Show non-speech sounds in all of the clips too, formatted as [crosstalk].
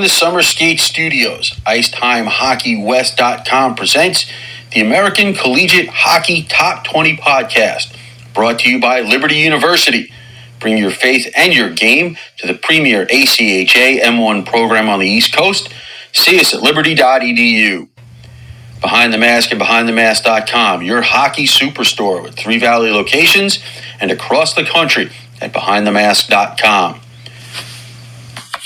From the Summer Skate Studios, IcetimeHockeyWest.com presents the American Collegiate Hockey Top 20 podcast, brought to you by Liberty University. Bring your faith and your game to the premier ACHA M1 program on the East Coast. See us at liberty.edu. Behind the Mask and BehindTheMask.com, your hockey superstore with three Valley locations and across the country at BehindTheMask.com.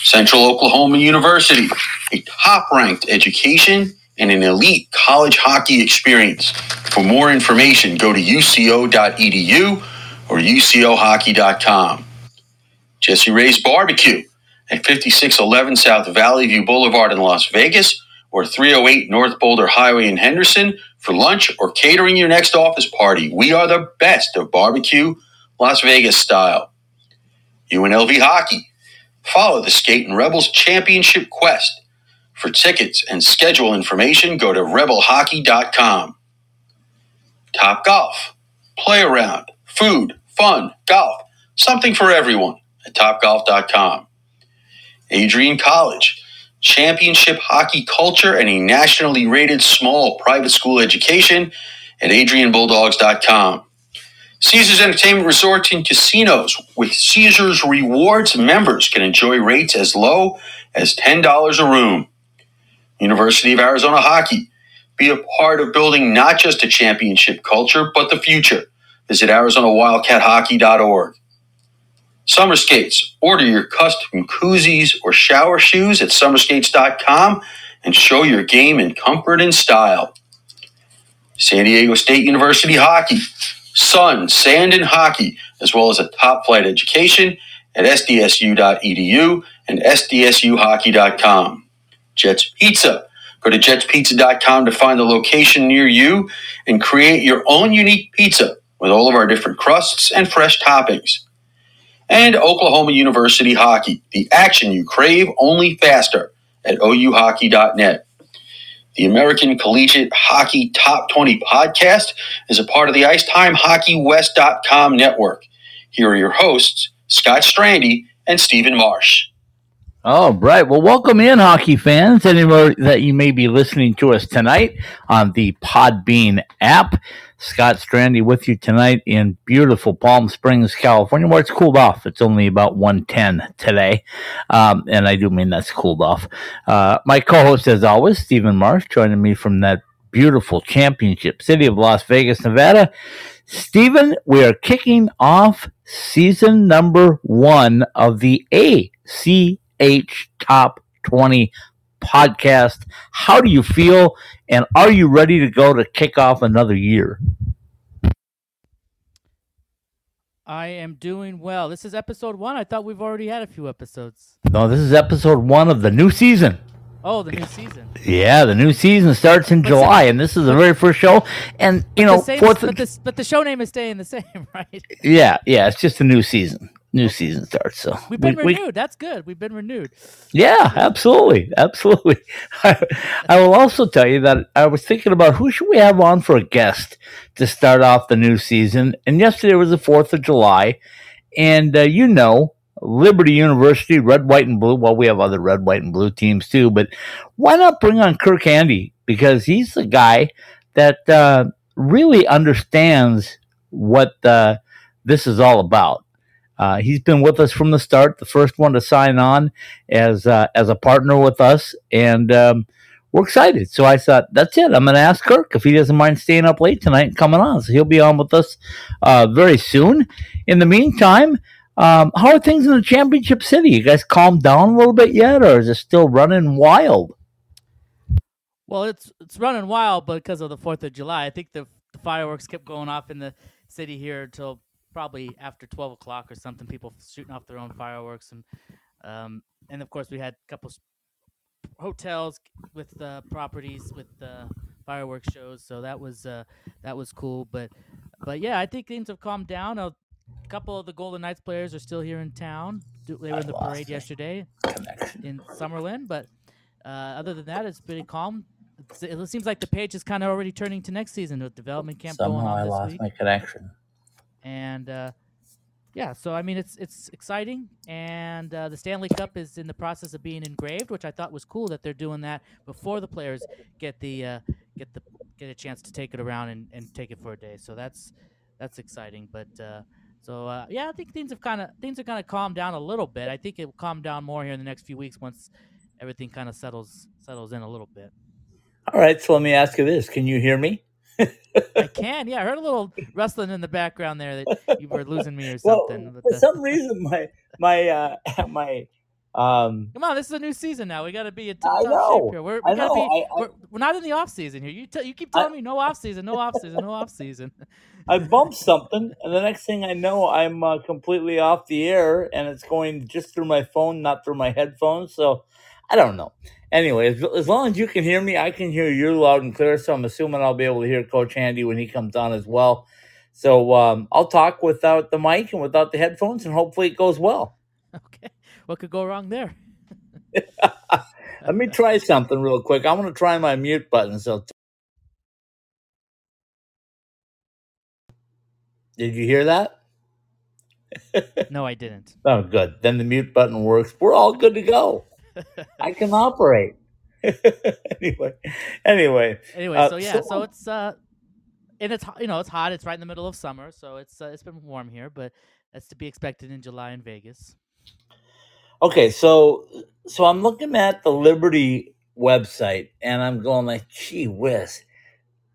Central Oklahoma University, a top ranked education and an elite college hockey experience. For more information, go to uco.edu or ucohockey.com. Jessie Rae's Barbecue at 5611 South Valley View Boulevard in Las Vegas or 308 North Boulder Highway in Henderson for lunch or catering your next office party. We are the best of barbecue, Las Vegas style. UNLV Hockey Follow the Skatin' Rebels Championship Quest. For tickets and schedule information, go to rebelhockey.com. Top Golf. Play around, food, fun, golf, something for everyone at topgolf.com. Adrian College. Championship hockey culture and a nationally rated small private school education at adrianbulldogs.com. Caesars Entertainment Resorts and Casinos with Caesars Rewards members can enjoy rates as low as $10 a room. University of Arizona Hockey. Be a part of building not just a championship culture, but the future. Visit ArizonaWildcatHockey.org. Summer Skates. Order your custom koozies or shower shoes at summerskates.com and show your game in comfort and style. San Diego State University Hockey sun, sand, and hockey, as well as a top flight education at sdsu.edu and sdsuhockey.com. Jets Pizza. Go to jetspizza.com to find the location near you and create your own unique pizza with all of our different crusts and fresh toppings. And Oklahoma University Hockey, the action you crave only faster at ouhockey.net. The American Collegiate Hockey Top 20 podcast is a part of the IcetimeHockeyWest.com network. Here are your hosts, Scott Strandy and Stephen Marsh. All right. Well, welcome in, hockey fans. Anywhere that you may be listening to us tonight on the Podbean app. Scott Strandy with you tonight in beautiful Palm Springs, California, where it's cooled off. It's only about 110 today. Um, and I do mean that's cooled off. Uh, my co host, as always, Stephen Marsh, joining me from that beautiful championship city of Las Vegas, Nevada. Stephen, we are kicking off season number one of the ACH Top 20 podcast. How do you feel? And are you ready to go to kick off another year? I am doing well. This is episode one. I thought we've already had a few episodes. No, this is episode one of the new season. Oh, the new season. Yeah, the new season starts in but July, and this is the very first show. And you know, same, fourth, but, the, but the show name is staying the [laughs] same, right? Yeah, yeah. It's just a new season new season starts. So we've been we, renewed. We, That's good. We've been renewed. Yeah, absolutely, absolutely. [laughs] I, I, will also tell you that I was thinking about who should we have on for a guest to start off the new season. And yesterday was the Fourth of July, and uh, you know. Liberty University, red, white, and blue. Well, we have other red, white, and blue teams too, but why not bring on Kirk Handy? Because he's the guy that uh, really understands what uh, this is all about uh, he's been with us from the start, the first one to sign on as uh, as a partner with us, and um, we're excited. So I thought that's it. I'm going to ask Kirk if he doesn't mind staying up late tonight and coming on. So he'll be on with us uh, very soon. In the meantime, um, how are things in the championship city? You guys calmed down a little bit yet, or is it still running wild? Well, it's it's running wild because of the Fourth of July. I think the, the fireworks kept going off in the city here until probably after 12 o'clock or something, people shooting off their own fireworks. And, um, and of course, we had a couple hotels with the properties with the fireworks shows. So that was, uh, that was cool. But, but yeah, I think things have calmed down. A couple of the Golden Knights players are still here in town. They were in the parade yesterday in Summerlin. But uh, other than that, it's pretty calm. it seems like the page is kind of already turning to next season with development camp Somehow going on I this lost week. my connection and uh, yeah, so I mean it's it's exciting, and uh, the Stanley Cup is in the process of being engraved, which I thought was cool that they're doing that before the players get the uh, get the get a chance to take it around and, and take it for a day. So that's that's exciting. But uh, so uh, yeah, I think things have kind of things have kind of calmed down a little bit. I think it will calm down more here in the next few weeks once everything kind of settles settles in a little bit. All right, so let me ask you this: Can you hear me? I can. Yeah, I heard a little rustling in the background there that you were losing me or something. well, for the... some reason, my my uh, [laughs] my um, Come on, this is a new season now. We got to be in top shape here. We're, we I know. Be, I, I, we're, we're, not in the off season here. You t- you keep telling me no off season, no off season, no off season. [laughs] I bumped something, and the next thing I know, I'm uh, completely off the air, and it's going just through my phone, not through my headphones. So I don't know. Anyway, as, as long as you can hear me, I can hear you loud and clear. So I'm assuming I'll be able to hear Coach Handy when he comes on as well. So um, I'll talk without the mic and without the headphones, and hopefully it goes well. [laughs] Okay. What could go wrong there? [laughs] Let me try something real quick. I'm going to try my mute button. So, did you hear that? [laughs] no, I didn't. Oh, good. Then the mute button works. We're all good to go. I can operate. [laughs] anyway, anyway, anyway. Uh, so yeah, so, so it's uh, and it's you know it's hot. It's right in the middle of summer, so it's uh, it's been warm here, but that's to be expected in July in Vegas. Okay, so so I'm looking at the Liberty website and I'm going like, gee whiz.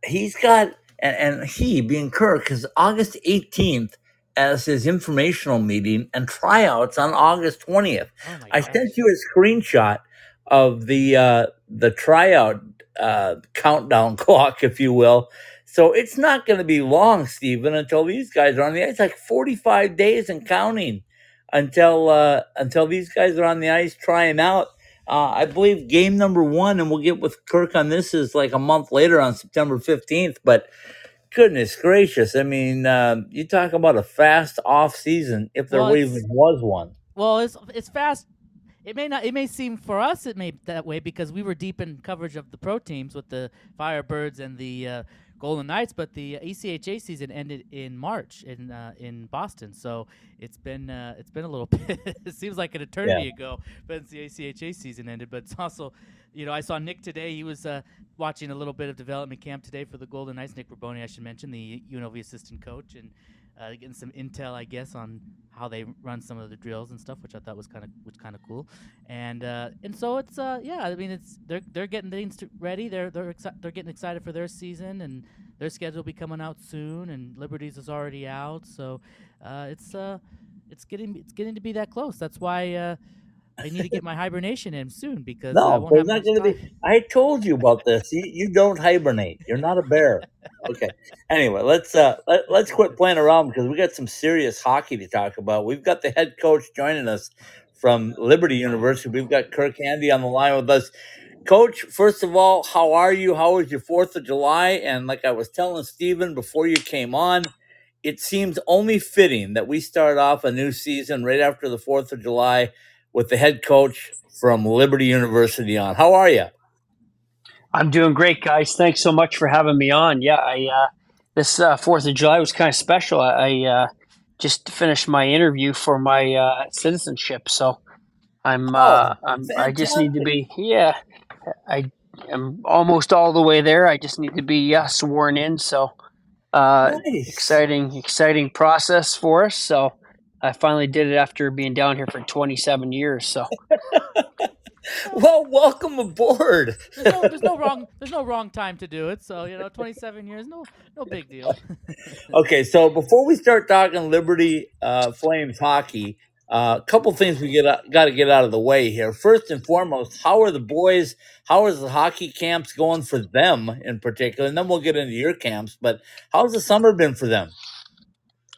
He's got and, and he being Kirk because August 18th as his informational meeting and tryouts on August 20th. Oh I sent you a screenshot of the uh, the tryout uh, countdown [laughs] clock, if you will. So it's not going to be long, Stephen, until these guys are on the ice. Like 45 days and counting until uh, until these guys are on the ice trying out. Uh, I believe game number one, and we'll get with Kirk on this is like a month later on September fifteenth. But goodness gracious, I mean, uh, you talk about a fast off season if there well, even was one. Well, it's it's fast. It may not. It may seem for us it may that way because we were deep in coverage of the pro teams with the Firebirds and the uh, Golden Knights, but the ACHA season ended in March in uh, in Boston. So it's been uh, it's been a little [laughs] bit. it seems like an eternity yeah. ago since the ACHA season ended. But it's also, you know, I saw Nick today. He was uh, watching a little bit of development camp today for the Golden Knights. Nick Raboni, I should mention, the UNLV assistant coach, and uh, getting some intel, I guess, on how they run some of the drills and stuff, which I thought was kind of was kind of cool. And uh, and so it's uh, yeah, I mean it's they're they're getting things ready. They're they're exci- they're getting excited for their season, and their schedule will be coming out soon. And Liberties is already out, so uh, it's uh it's getting it's getting to be that close. That's why. I need to get my hibernation in soon because no, I won't not going to be. I told you about this. You, you don't hibernate. You're not a bear. okay. Anyway, let's uh let, let's quit playing around because we got some serious hockey to talk about. We've got the head coach joining us from Liberty University. We've got Kirk Handy on the line with us. Coach, first of all, how are you? How was your Fourth of July? And like I was telling Stephen before you came on, it seems only fitting that we start off a new season right after the Fourth of July with the head coach from Liberty University on. How are you? I'm doing great, guys. Thanks so much for having me on. Yeah, I uh, this uh, Fourth of July was kind of special. I, uh, just finished my interview for my uh, citizenship, so I'm, uh, oh, I'm I just need to be yeah. I am almost all the way there. I just need to be uh, sworn in. So nice. exciting, exciting process for us. So I finally did it after being down here for 27 years. So, [laughs] well, welcome aboard. there's, no, there's no wrong. There's no wrong time to do it. So you know, 27 years, no, no big deal. [laughs] [laughs] okay, so before we start talking Liberty uh, Flames hockey, a uh, couple things we get got to get out of the way here. First and foremost, how are the boys? How is the hockey camps going for them in particular? And then we'll get into your camps. But how's the summer been for them?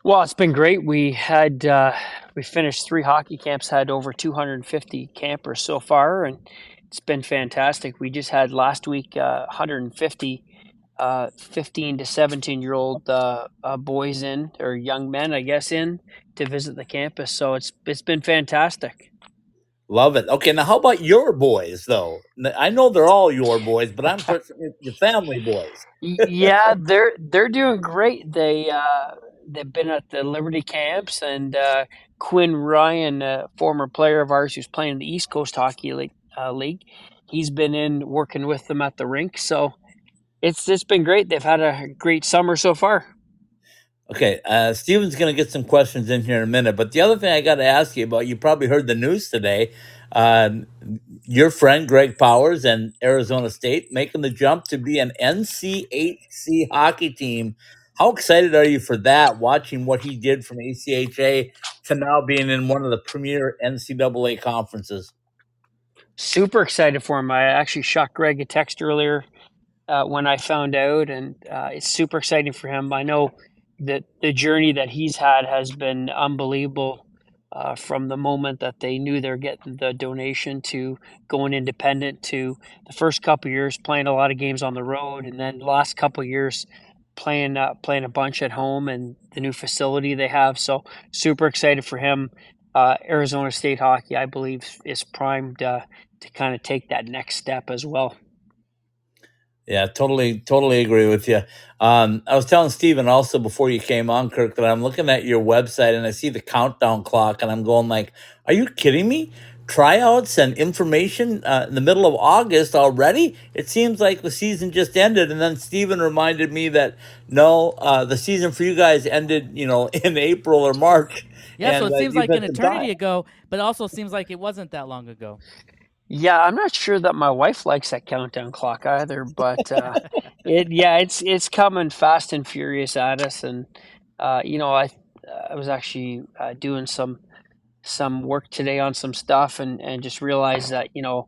Well, it's been great. We had uh, we finished three hockey camps, had over 250 campers so far, and it's been fantastic. We just had last week uh, 150 uh, 15 to 17 year old uh, uh, boys in or young men, I guess, in to visit the campus. So it's it's been fantastic. Love it. Okay, now how about your boys though? I know they're all your boys, but I'm [laughs] your family boys. yeah, they're they're doing great. They uh, they've been at the Liberty camps, and uh, Quinn Ryan, a former player of ours who's playing in the East Coast Hockey League, uh, League, he's been in working with them at the rink. So it's it's been great. They've had a great summer so far. Okay, uh, Steven's going to get some questions in here in a minute, but the other thing I got to ask you about, you probably heard the news today. Um, your friend Greg Powers and Arizona State making the jump to be an NCHC hockey team. How excited are you for that? Watching what he did from ACHA to now being in one of the premier NCAA conferences. Super excited for him. I actually shot Greg a text earlier uh, when I found out, and uh, it's super exciting for him. I know that the journey that he's had has been unbelievable. Uh, from the moment that they knew they're getting the donation to going independent to the first couple years playing a lot of games on the road and then the last couple years playing uh, playing a bunch at home and the new facility they have so super excited for him uh, Arizona State hockey I believe is primed uh, to kind of take that next step as well yeah, totally, totally agree with you. Um, I was telling Steven also before you came on, Kirk, that I'm looking at your website and I see the countdown clock, and I'm going like, "Are you kidding me?" Tryouts and information uh, in the middle of August already. It seems like the season just ended, and then Steven reminded me that no, uh, the season for you guys ended, you know, [laughs] in April or March. Yeah, and, so it seems like an eternity die. ago, but also seems like it wasn't that long ago. Yeah, I'm not sure that my wife likes that countdown clock either, but uh, [laughs] it yeah, it's it's coming fast and furious at us, and uh, you know, I I was actually uh, doing some some work today on some stuff, and and just realize that you know,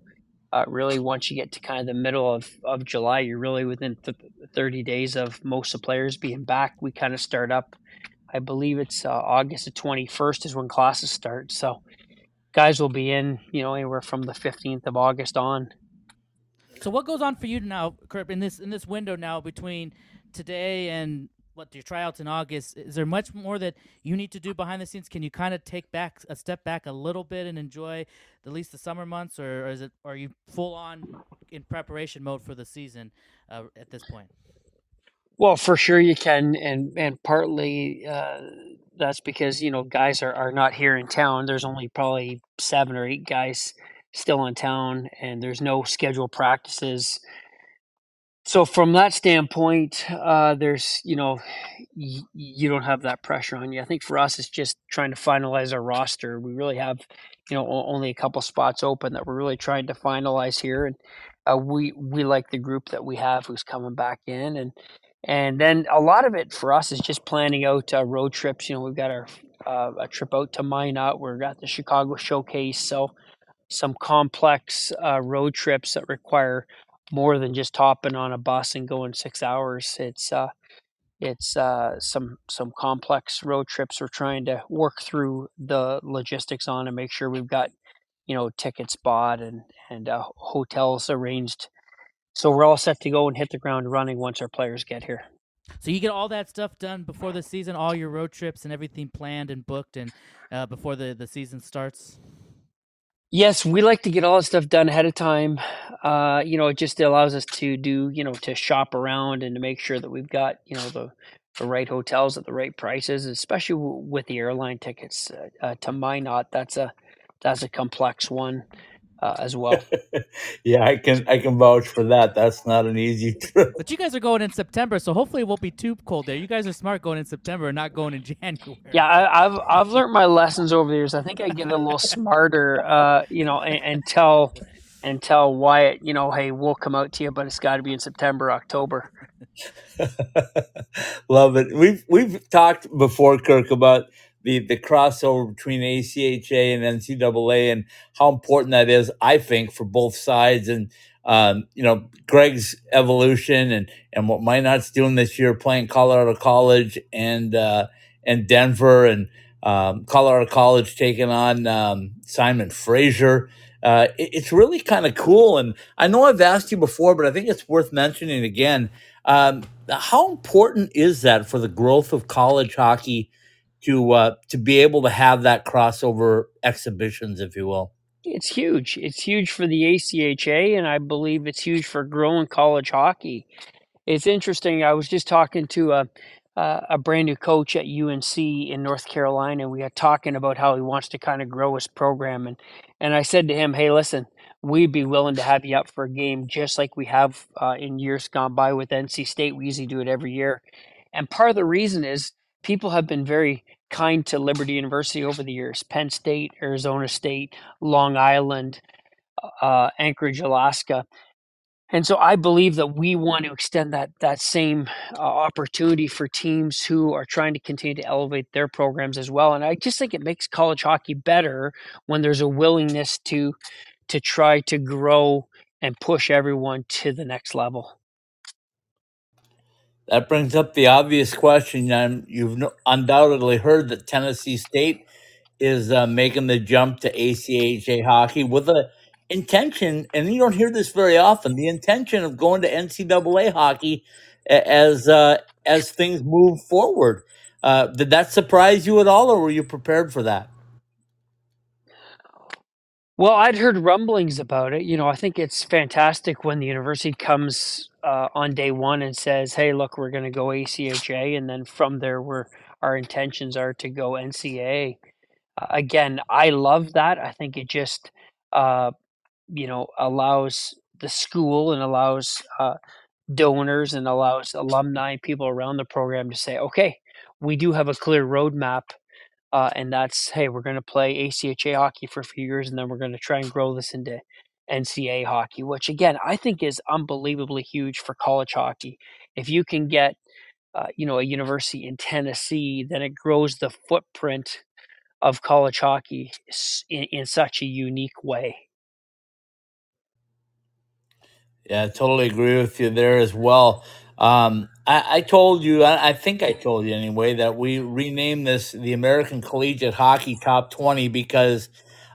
uh, really once you get to kind of the middle of of July, you're really within th- 30 days of most of the players being back. We kind of start up. I believe it's uh, August the 21st is when classes start, so guys will be in, you know, anywhere from the 15th of August on. So what goes on for you now, Kirk, in this in this window now between today and what your tryouts in August? Is there much more that you need to do behind the scenes? Can you kind of take back a step back a little bit and enjoy at least the summer months, or, or is it are you full on in preparation mode for the season uh, at this point? Well, for sure you can, and and partly uh, that's because you know guys are, are not here in town. There's only probably seven or eight guys still in town, and there's no scheduled practices. So from that standpoint, uh, there's you know y- you don't have that pressure on you. I think for us, it's just trying to finalize our roster. We really have you know only a couple spots open that we're really trying to finalize here, and uh, we we like the group that we have who's coming back in, and and then a lot of it for us is just planning out uh, road trips. You know, we've got our uh, a trip out to Minot. We've got the Chicago Showcase. So some complex uh, road trips that require more than just hopping on a bus and going six hours. It's uh, it's uh, some some complex road trips. We're trying to work through the logistics on and make sure we've got you know tickets bought and and uh, hotels arranged so we're all set to go and hit the ground running once our players get here. So you get all that stuff done before the season, all your road trips and everything planned and booked, and uh, before the the season starts. Yes, we like to get all that stuff done ahead of time. Uh, you know, it just allows us to do, you know, to shop around and to make sure that we've got, you know, the the right hotels at the right prices, especially with the airline tickets. Uh, uh, to Minot, that's a that's a complex one uh, as well. [laughs] yeah, I can I can vouch for that. That's not an easy [laughs] trip. But you guys are going in September, so hopefully it won't be too cold there. You guys are smart going in September and not going in [laughs] January. Yeah, I, have I've learned my lessons over the years. I think I get a little smarter, uh, you know, and, and tell and tell Wyatt, you know, hey, we'll come out to you, but it's got to be in September, October. Love it. We've we've talked before, Kirk, about the the crossover between ACHA and NCAA and how important that is, I think, for both sides. And um, you know, Greg's evolution and and what Minot's doing this year, playing Colorado College and uh, and Denver, and um, Colorado College taking on um, Simon Fraser. Uh, it, it's really kind of cool, and I know I've asked you before, but I think it's worth mentioning again. Um, how important is that for the growth of college hockey to uh, to be able to have that crossover exhibitions, if you will. It's huge. It's huge for the ACHA, and I believe it's huge for growing college hockey. It's interesting. I was just talking to a, uh, a brand new coach at UNC in North Carolina. We got talking about how he wants to kind of grow his program, and and I said to him, "Hey, listen, we'd be willing to have you up for a game, just like we have uh, in years gone by with NC State. We usually do it every year, and part of the reason is people have been very kind to Liberty University over the years. Penn State, Arizona State, Long Island, uh, Anchorage, Alaska." And so I believe that we want to extend that that same uh, opportunity for teams who are trying to continue to elevate their programs as well. And I just think it makes college hockey better when there's a willingness to to try to grow and push everyone to the next level. That brings up the obvious question. And you've undoubtedly heard that Tennessee State is uh, making the jump to ACHA hockey with a intention, and you don't hear this very often, the intention of going to NCAA hockey as uh, as things move forward. Uh, did that surprise you at all, or were you prepared for that? Well, I'd heard rumblings about it. You know, I think it's fantastic when the university comes uh, on day one and says, "Hey, look, we're going to go ACHA," and then from there, we're our intentions are to go NCA. Uh, again, I love that. I think it just uh, you know allows the school and allows uh, donors and allows alumni people around the program to say okay we do have a clear roadmap uh, and that's hey we're going to play ACHA hockey for a few years and then we're going to try and grow this into NCAA hockey which again I think is unbelievably huge for college hockey if you can get uh, you know a university in Tennessee then it grows the footprint of college hockey in, in such a unique way yeah, I totally agree with you there as well. Um, I, I told you, I, I think I told you anyway, that we renamed this the American Collegiate Hockey Top 20 because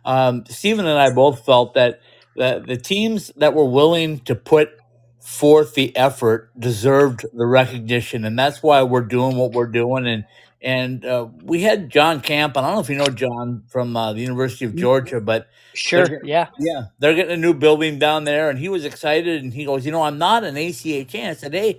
um, Stephen and I both felt that the, the teams that were willing to put forth the effort deserved the recognition. And that's why we're doing what we're doing. And and uh, we had John Camp. I don't know if you know John from uh, the University of Georgia, but sure, yeah, yeah, they're getting a new building down there, and he was excited. And he goes, "You know, I'm not an ACHA." and I said, "Hey,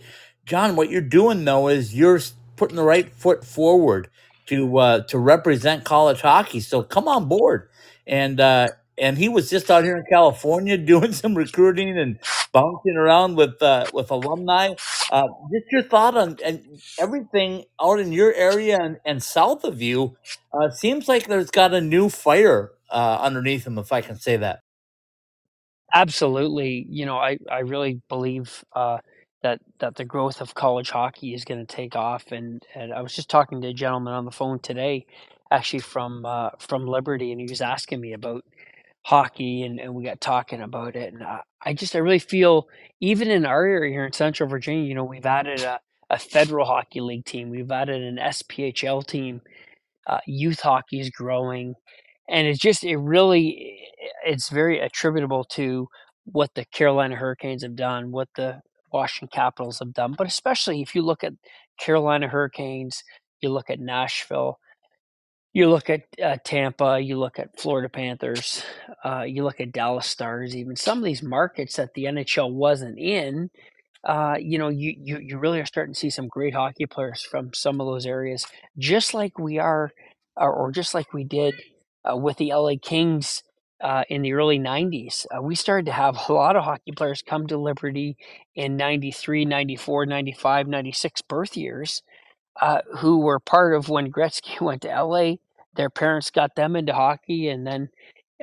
John, what you're doing though is you're putting the right foot forward to uh, to represent college hockey. So come on board." And uh, and he was just out here in California [laughs] doing some recruiting and bouncing around with uh, with alumni. Uh, just your thought on and everything out in your area and, and south of you uh, seems like there's got a new fire uh, underneath him, if I can say that. Absolutely, you know, I I really believe uh, that that the growth of college hockey is going to take off, and and I was just talking to a gentleman on the phone today, actually from uh, from Liberty, and he was asking me about hockey and, and we got talking about it. And I, I just, I really feel even in our area here in Central Virginia, you know, we've added a, a federal hockey league team. We've added an SPHL team. Uh, youth hockey is growing. And it's just, it really, it's very attributable to what the Carolina Hurricanes have done, what the Washington Capitals have done. But especially if you look at Carolina Hurricanes, you look at Nashville, you look at uh, Tampa, you look at Florida Panthers, uh, you look at Dallas Stars, even some of these markets that the NHL wasn't in. Uh, you know, you, you you really are starting to see some great hockey players from some of those areas, just like we are, or, or just like we did uh, with the LA Kings uh, in the early 90s. Uh, we started to have [laughs] a lot of hockey players come to Liberty in 93, 94, 95, 96 birth years uh, who were part of when Gretzky [laughs] went to LA. Their parents got them into hockey, and then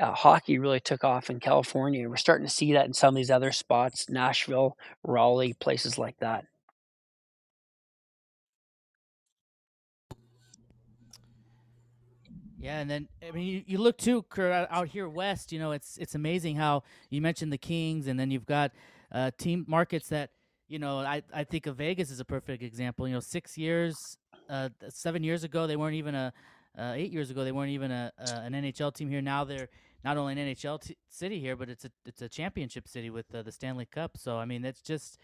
uh, hockey really took off in California. We're starting to see that in some of these other spots, Nashville, Raleigh, places like that. Yeah, and then I mean, you, you look too, Kirk, out here west. You know, it's it's amazing how you mentioned the Kings, and then you've got uh, team markets that you know, I, I think of Vegas is a perfect example. You know, six years, uh, seven years ago, they weren't even a, uh, eight years ago, they weren't even a, a, an NHL team here. Now they're not only an NHL t- city here, but it's a it's a championship city with uh, the Stanley Cup. So I mean, that's just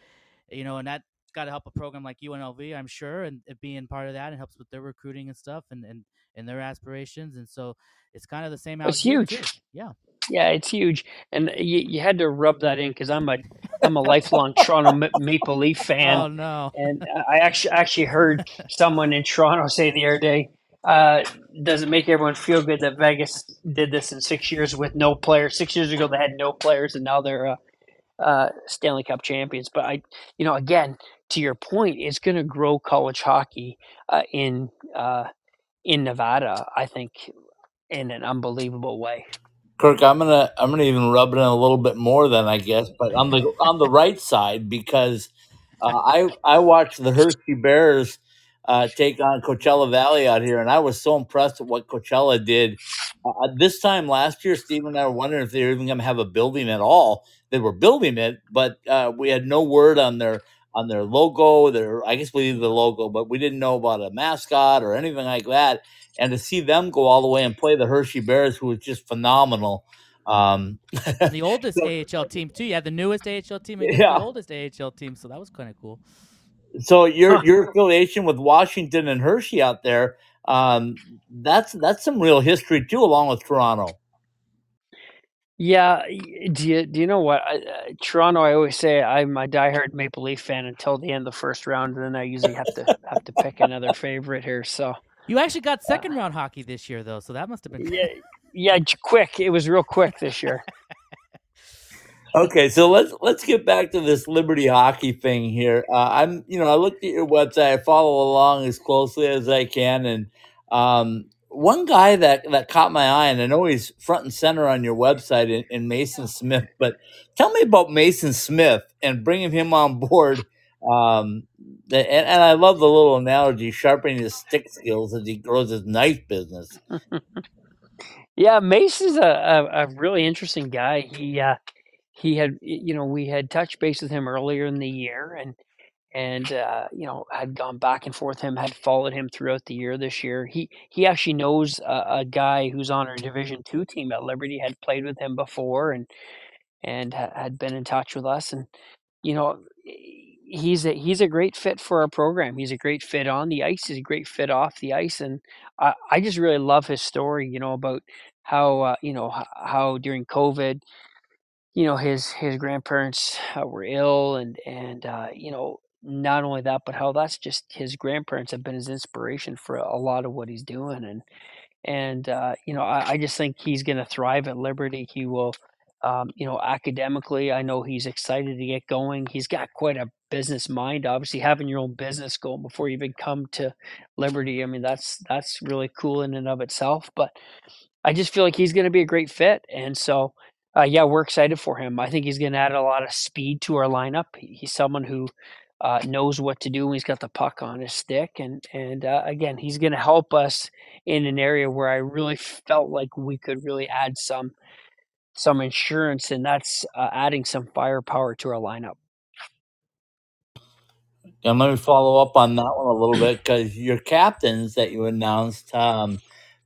you know, and that got to help a program like UNLV, I'm sure, and being part of that, it helps with their recruiting and stuff, and and, and their aspirations. And so it's kind of the same. It's huge. Too. Yeah. Yeah, it's huge, and you, you had to rub that in because I'm a I'm a lifelong Toronto Maple Leaf [laughs] fan. Oh no! and I actually actually heard someone in Toronto say the other day, uh, "Does it make everyone feel good that Vegas did this in six years with no players? Six years ago they had no players, and now they're uh, uh, Stanley Cup champions." But I, you know, again to your point, it's going to grow college hockey uh, in uh, in Nevada. I think in an unbelievable way. Kirk, I'm gonna I'm gonna even rub it in a little bit more than I guess, but on the on the right side because uh, I I watched the Hershey Bears uh, take on Coachella Valley out here, and I was so impressed with what Coachella did. Uh, this time last year, Steve and I were wondering if they were even going to have a building at all. They were building it, but uh, we had no word on their on their logo. Their I guess we needed the logo, but we didn't know about a mascot or anything like that and to see them go all the way and play the Hershey Bears, who was just phenomenal. Um, the [laughs] oldest so, AHL team too. You had the newest AHL team and yeah. the oldest AHL team, so that was kind of cool. So your huh. your affiliation with Washington and Hershey out there, um, that's that's some real history too, along with Toronto. Yeah, do you do you know what I, uh, Toronto? I always say I'm a diehard Maple Leaf fan until the end of the first round, and then I usually have to have to pick another [laughs] favorite here. So you actually got second round hockey this year, though, so that must have been yeah, [laughs] yeah, quick. It was real quick this year. [laughs] okay, so let's let's get back to this Liberty hockey thing here. Uh, I'm, you know, I looked at your website. I follow along as closely as I can, and um, one guy that that caught my eye, and I know he's front and center on your website in, in Mason Smith. But tell me about Mason Smith and bringing him on board um, and, and I love the little analogy, sharpening his stick skills as he grows his knife business. [laughs] yeah, Mace is a, a, a, really interesting guy. He uh, he had you know we had touched base with him earlier in the year, and and uh, you know had gone back and forth. Him had followed him throughout the year this year. He he actually knows a, a guy who's on our Division two team at Liberty. Had played with him before, and and had been in touch with us, and you know he's a he's a great fit for our program. He's a great fit on the ice. He's a great fit off the ice, and I, I just really love his story. You know about how uh, you know how, how during COVID, you know his his grandparents uh, were ill, and and uh, you know not only that, but how that's just his grandparents have been his inspiration for a lot of what he's doing, and and uh, you know I, I just think he's going to thrive at Liberty. He will um, you know, academically, I know he's excited to get going. He's got quite a business mind. Obviously, having your own business going before you even come to Liberty, I mean, that's that's really cool in and of itself. But I just feel like he's going to be a great fit, and so uh, yeah, we're excited for him. I think he's going to add a lot of speed to our lineup. He's someone who uh, knows what to do when he's got the puck on his stick, and and uh, again, he's going to help us in an area where I really felt like we could really add some some insurance, and that's uh, adding some firepower to our lineup. And let me follow up on that one a little bit because your captains that you announced, um,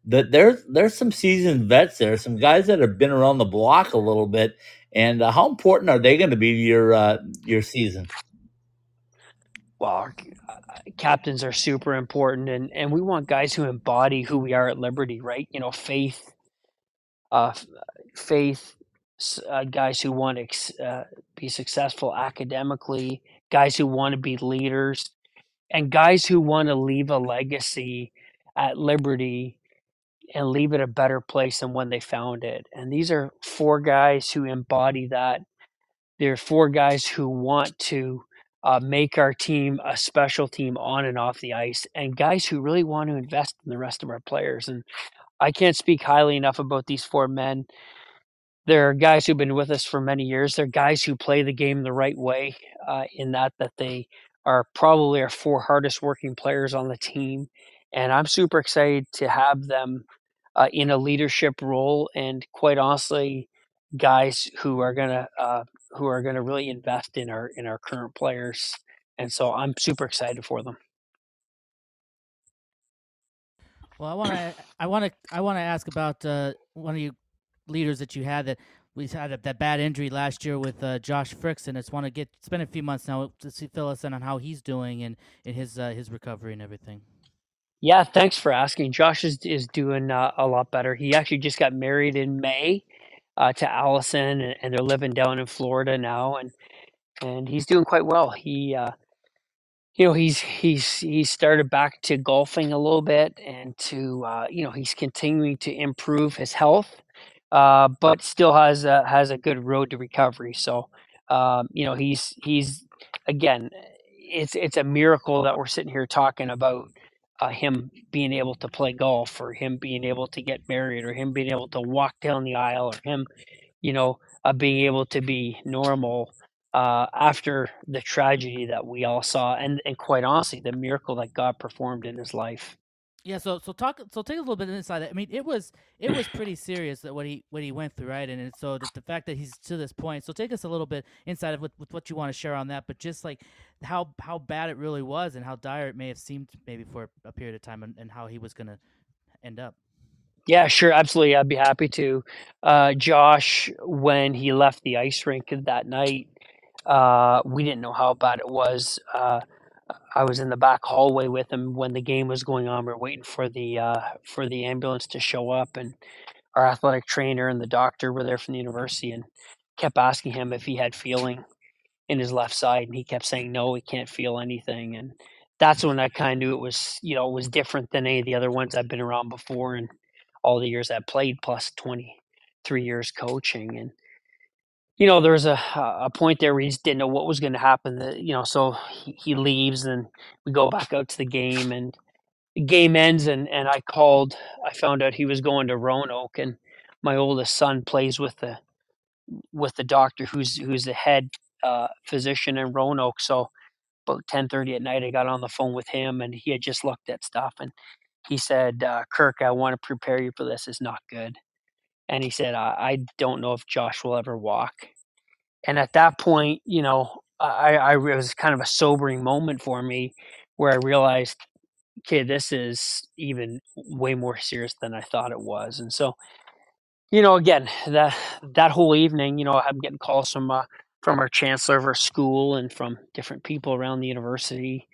that there's there's some seasoned vets there, some guys that have been around the block a little bit. And uh, how important are they going to be to your uh, your season? Well, uh, captains are super important, and and we want guys who embody who we are at Liberty, right? You know, faith, uh, faith, uh, guys who want to uh, be successful academically, guys who want to be leaders, and guys who want to leave a legacy at Liberty and leave it a better place than when they found it. And these are four guys who embody that. There are four guys who want to uh, make our team a special team on and off the ice, and guys who really want to invest in the rest of our players. And I can't speak highly enough about these four men. They're guys who've been with us for many years. They're guys who play the game the right way, uh, in that that they are probably our four hardest working players on the team, and I'm super excited to have them uh, in a leadership role. And quite honestly, guys who are gonna uh, who are gonna really invest in our in our current players, and so I'm super excited for them. Well, I want to, I want to, I want to ask about uh, one of you leaders that you had that we had a, that bad injury last year with uh, Josh Frickson. and I just want to get it's been a few months now to see, fill us in on how he's doing and in his uh, his recovery and everything. Yeah, thanks for asking. Josh is is doing uh, a lot better. He actually just got married in May, uh, to Allison, and, and, they're living down in Florida now, and and he's doing quite well. He, uh, you know, he's he's he's started back to golfing a little bit, and to uh, you know, he's continuing to improve his health, uh, but still has a, has a good road to recovery. So, um, you know, he's he's again, it's it's a miracle that we're sitting here talking about uh, him being able to play golf or him being able to get married or him being able to walk down the aisle or him, you know, uh, being able to be normal uh, after the tragedy that we all saw and, and quite honestly, the miracle that God performed in his life. Yeah, so so talk so take a little bit inside. that. I mean, it was it was pretty serious that what he what he went through, right? And, and so the, the, fact that he's to this point. So take us a little bit inside of with, with what you want to share on that, but just like how how bad it really was and how dire it may have seemed maybe for a period of time, and, and how he was going to end up. Yeah, sure, absolutely. I'd be happy to. Uh, Josh, when he left the ice rink that night, uh, we didn't know how bad it was. Uh, I was in the back hallway with him when the game was going on. We are waiting for the uh, for the ambulance to show up, and our athletic trainer and the doctor were there from the university and kept asking him if he had feeling in his left side, and he kept saying no, he can't feel anything. And that's when I kind of knew it was you know it was different than any of the other ones I've been around before, and all the years I played plus twenty three years coaching and you know, there was a a point there where he just didn't know what was going to happen. That you know, so he, he leaves, and we go back out to the game, and the game ends, and and I called. I found out he was going to Roanoke, and my oldest son plays with the with the doctor who's who's the head uh, physician in Roanoke. So about ten thirty at night, I got on the phone with him, and he had just looked at stuff, and he said, uh, "Kirk, I want to prepare you for this. It's not good." And he said, I, I don't know if Josh will ever walk. And at that point, you know, I, I it was kind of a sobering moment for me where I realized, okay, this is even way more serious than I thought it was. And so, you know, again, that that whole evening, you know, I'm getting calls from uh, from our chancellor of our school and from different people around the university,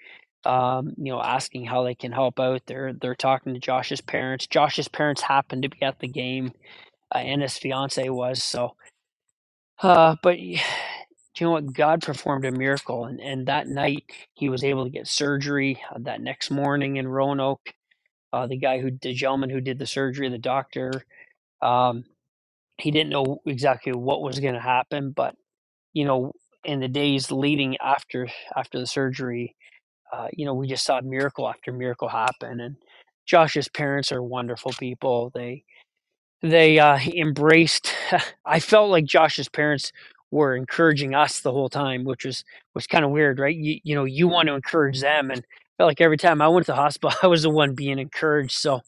um, you know, asking how they can help out. They're they're talking to Josh's parents. Josh's parents happened to be at the game uh, and his fiance was. So, uh, but [sighs] you know what? God performed a miracle, and, and that night he was able to get surgery. Uh, that next morning in Roanoke, uh, the guy who, the gentleman who did the surgery, the doctor, um, he didn't know exactly what was going to happen, but you know, in the days leading after after the surgery, uh, you know, we just saw miracle after miracle happen, and Josh's parents are wonderful people. They they uh, embraced. I felt like Josh's parents were encouraging us the whole time, which was was kind of weird, right? You, you know, you want to encourage them, and felt like every time I went to the hospital, [laughs] I was the one being encouraged. So,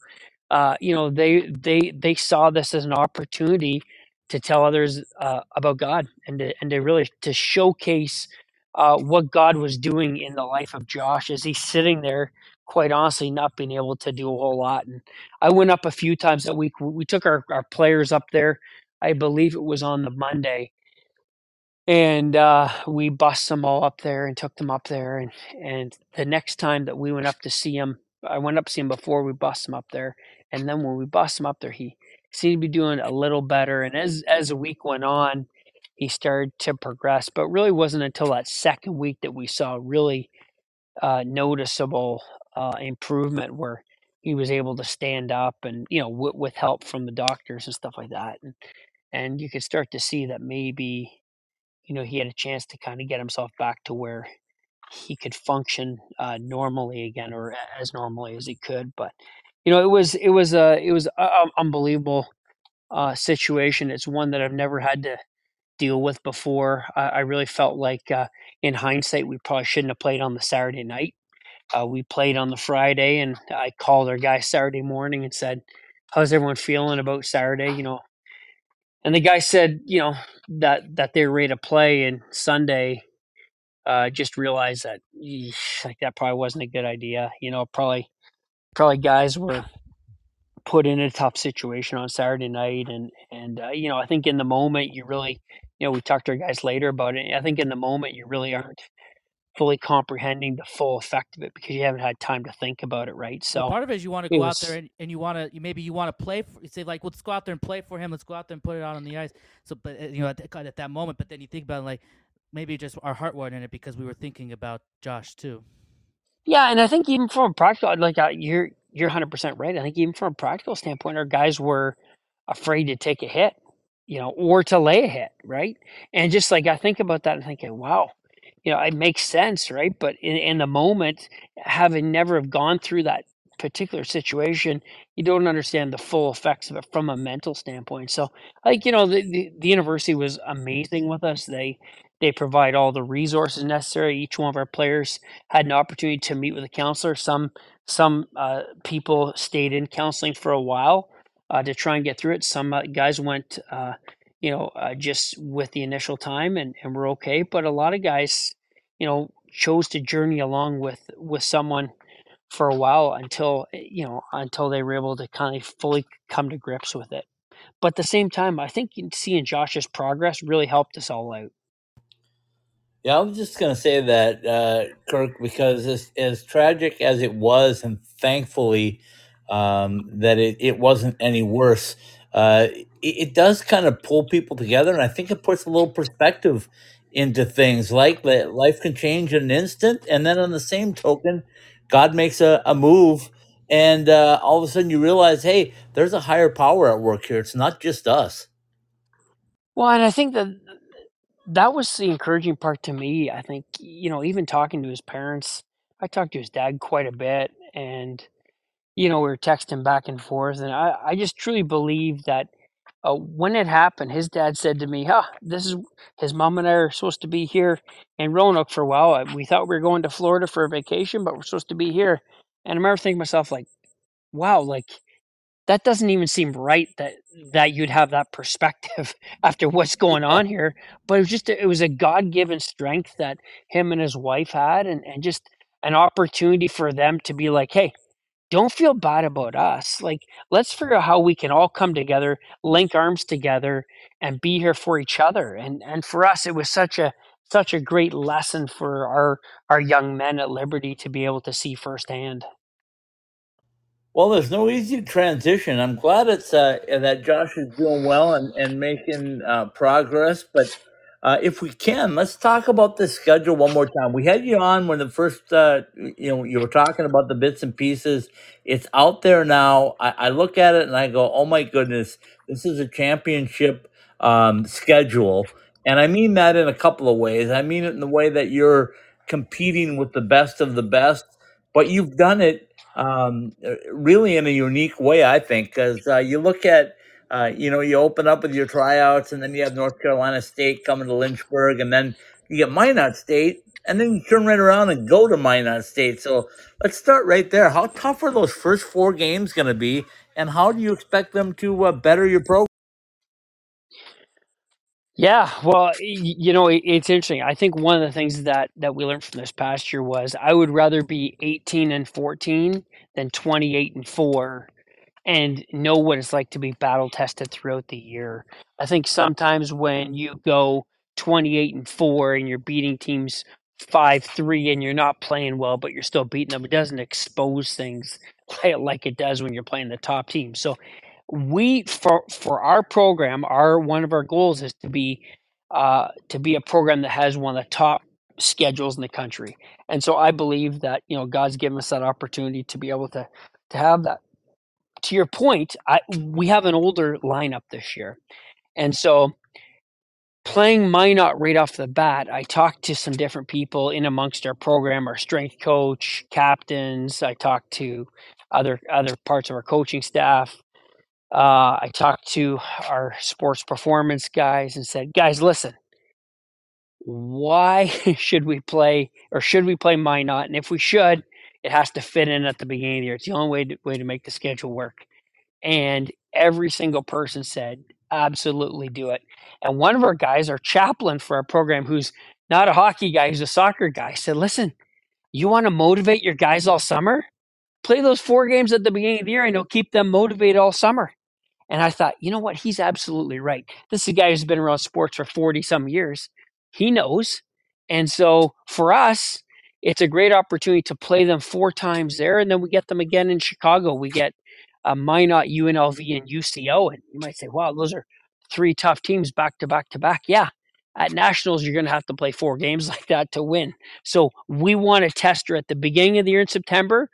uh, you know, they they they saw this as an opportunity to tell others uh, about God and to, and to really to showcase uh, what God was doing in the life of Josh as he's sitting there quite honestly not being able to do a whole lot. And I went up a few times that week. We took our, our players up there. I believe it was on the Monday. And uh, we bussed them all up there and took them up there. And, and the next time that we went up to see him, I went up to see him before we bussed him up there. And then when we bussed him up there, he seemed to be doing a little better. And as, as the week went on, he started to progress, but really wasn't until that second week that we saw really uh, noticeable uh, improvement where he was able to stand up and you know w- with help from the doctors and stuff like that and and you could start to see that maybe you know he had a chance to kind of get himself back to where he could function uh, normally again or as normally as he could but you know it was it was a it was a, a unbelievable uh, situation. It's one that i've never had to deal with before. I, I really felt like uh, in hindsight we probably shouldn't have played on the saturday night uh, we played on the Friday, and I called our guy Saturday morning and said, "How's everyone feeling about Saturday?" You know, and the guy said, you know, that that they're ready to play, and Sunday, uh, just realized that eesh, like that probably wasn't a good idea. You know, probably probably guys were put in a tough situation on Saturday night, and and uh, you know, I think in the moment you really, you know, we talked to our guys later about it. I think in the moment you really aren't fully comprehending the full effect of it because you haven't had time to think about it, right? So well, part of it is you want to go was, out there and, and you want to maybe you want to play. For, you say like, let's go out there and play for him. Let's go out there and put it out on the ice. So, but uh, you know, at, at that moment, but then you think about it, like maybe just our heart wasn't in it because we were thinking about Josh too. Yeah, and I think even from a practical, like uh, you're you're 100 percent right. I think even from a practical standpoint, our guys were afraid to take a hit, you know, or to lay a hit, right? And just like I think about that and thinking, wow, you know, it makes sense, right? But in, in the moment, having never have gone through that particular situation, you don't understand the full effects of it from a mental standpoint. So, like you know, the, the, the university was amazing with us. They they provide all the resources necessary. Each one of our players had an opportunity to meet with a counselor. Some some uh, people stayed in counseling for a while uh, to try and get through it. Some uh, guys went, uh, you know, uh, just with the initial time and, and we're okay. But a lot of guys, you know, chose to journey along with with someone for a while until you know until they were able to kind of fully come to grips with it. But at the same time, I think seeing Josh's progress really helped us all out. Yeah, I was just going to say that, uh, Kirk, because as, as tragic as it was, and thankfully um, that it, it wasn't any worse, uh, it, it does kind of pull people together. And I think it puts a little perspective into things like that life can change in an instant. And then on the same token, God makes a, a move. And uh, all of a sudden you realize, hey, there's a higher power at work here. It's not just us. Well, and I think that that was the encouraging part to me. I think, you know, even talking to his parents, I talked to his dad quite a bit and, you know, we were texting back and forth. And I, I just truly believe that uh, when it happened, his dad said to me, huh, this is his mom and I are supposed to be here in Roanoke for a while. We thought we were going to Florida for a vacation, but we're supposed to be here. And I remember thinking to myself, like, wow, like, that doesn't even seem right that that you'd have that perspective [laughs] after what's going on here but it was just it was a god-given strength that him and his wife had and, and just an opportunity for them to be like hey don't feel bad about us like let's figure out how we can all come together link arms together and be here for each other and and for us it was such a such a great lesson for our our young men at liberty to be able to see firsthand well, there's no easy transition. I'm glad it's uh, that Josh is doing well and, and making uh, progress. But uh, if we can, let's talk about the schedule one more time. We had you on when the first, uh, you know, you were talking about the bits and pieces. It's out there now. I, I look at it and I go, oh my goodness, this is a championship um, schedule. And I mean that in a couple of ways. I mean it in the way that you're competing with the best of the best, but you've done it um, really in a unique way, I think, because uh, you look at, uh, you know, you open up with your tryouts, and then you have North Carolina State coming to Lynchburg, and then you get Minot State, and then you turn right around and go to Minot State. So let's start right there. How tough are those first four games going to be, and how do you expect them to uh, better your program? Yeah, well, you know, it's interesting. I think one of the things that that we learned from this past year was I would rather be 18 and 14 than 28 and 4 and know what it's like to be battle tested throughout the year. I think sometimes when you go 28 and 4 and you're beating teams 5-3 and you're not playing well but you're still beating them, it doesn't expose things [laughs] like it does when you're playing the top team. So we for for our program, our one of our goals is to be uh, to be a program that has one of the top schedules in the country. And so I believe that you know God's given us that opportunity to be able to to have that. To your point, I, we have an older lineup this year, and so playing Minot right off the bat, I talked to some different people in amongst our program, our strength coach, captains. I talked to other other parts of our coaching staff, uh, I talked to our sports performance guys and said, guys, listen, why [laughs] should we play or should we play Minot? And if we should, it has to fit in at the beginning of the year. It's the only way to, way to make the schedule work. And every single person said, absolutely do it. And one of our guys, our chaplain for our program, who's not a hockey guy, he's a soccer guy, said, listen, you want to motivate your guys all summer? Play those four games at the beginning of the year and it'll keep them motivated all summer. And I thought, you know what? He's absolutely right. This is a guy who's been around sports for 40 some years. He knows. And so for us, it's a great opportunity to play them four times there, and then we get them again in Chicago. We get uh, Minot, UNLV, and UCO, and you might say, "Wow, those are three tough teams back to back to back." Yeah, at nationals, you're going to have to play four games [laughs] like that to win. So we want to test her at the beginning of the year in September.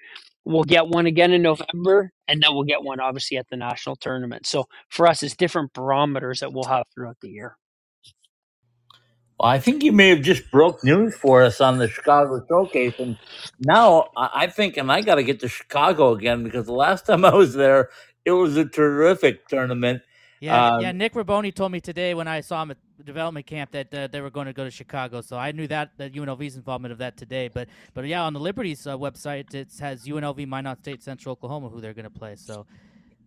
We'll get one again in November, and then we'll get one obviously at the national tournament. So for us, it's different barometers that we'll have throughout the year. I think you may have just broke news for us on the Chicago Showcase, and now I think, and I got to get to Chicago again because the last time I was there, it was a terrific tournament. Yeah, um, yeah. Nick Robone told me today when I saw him at the development camp that uh, they were going to go to Chicago. So I knew that that UNLV's involvement of that today. But but yeah, on the Liberties uh, website, it has UNLV, Minot State, Central Oklahoma, who they're going to play. So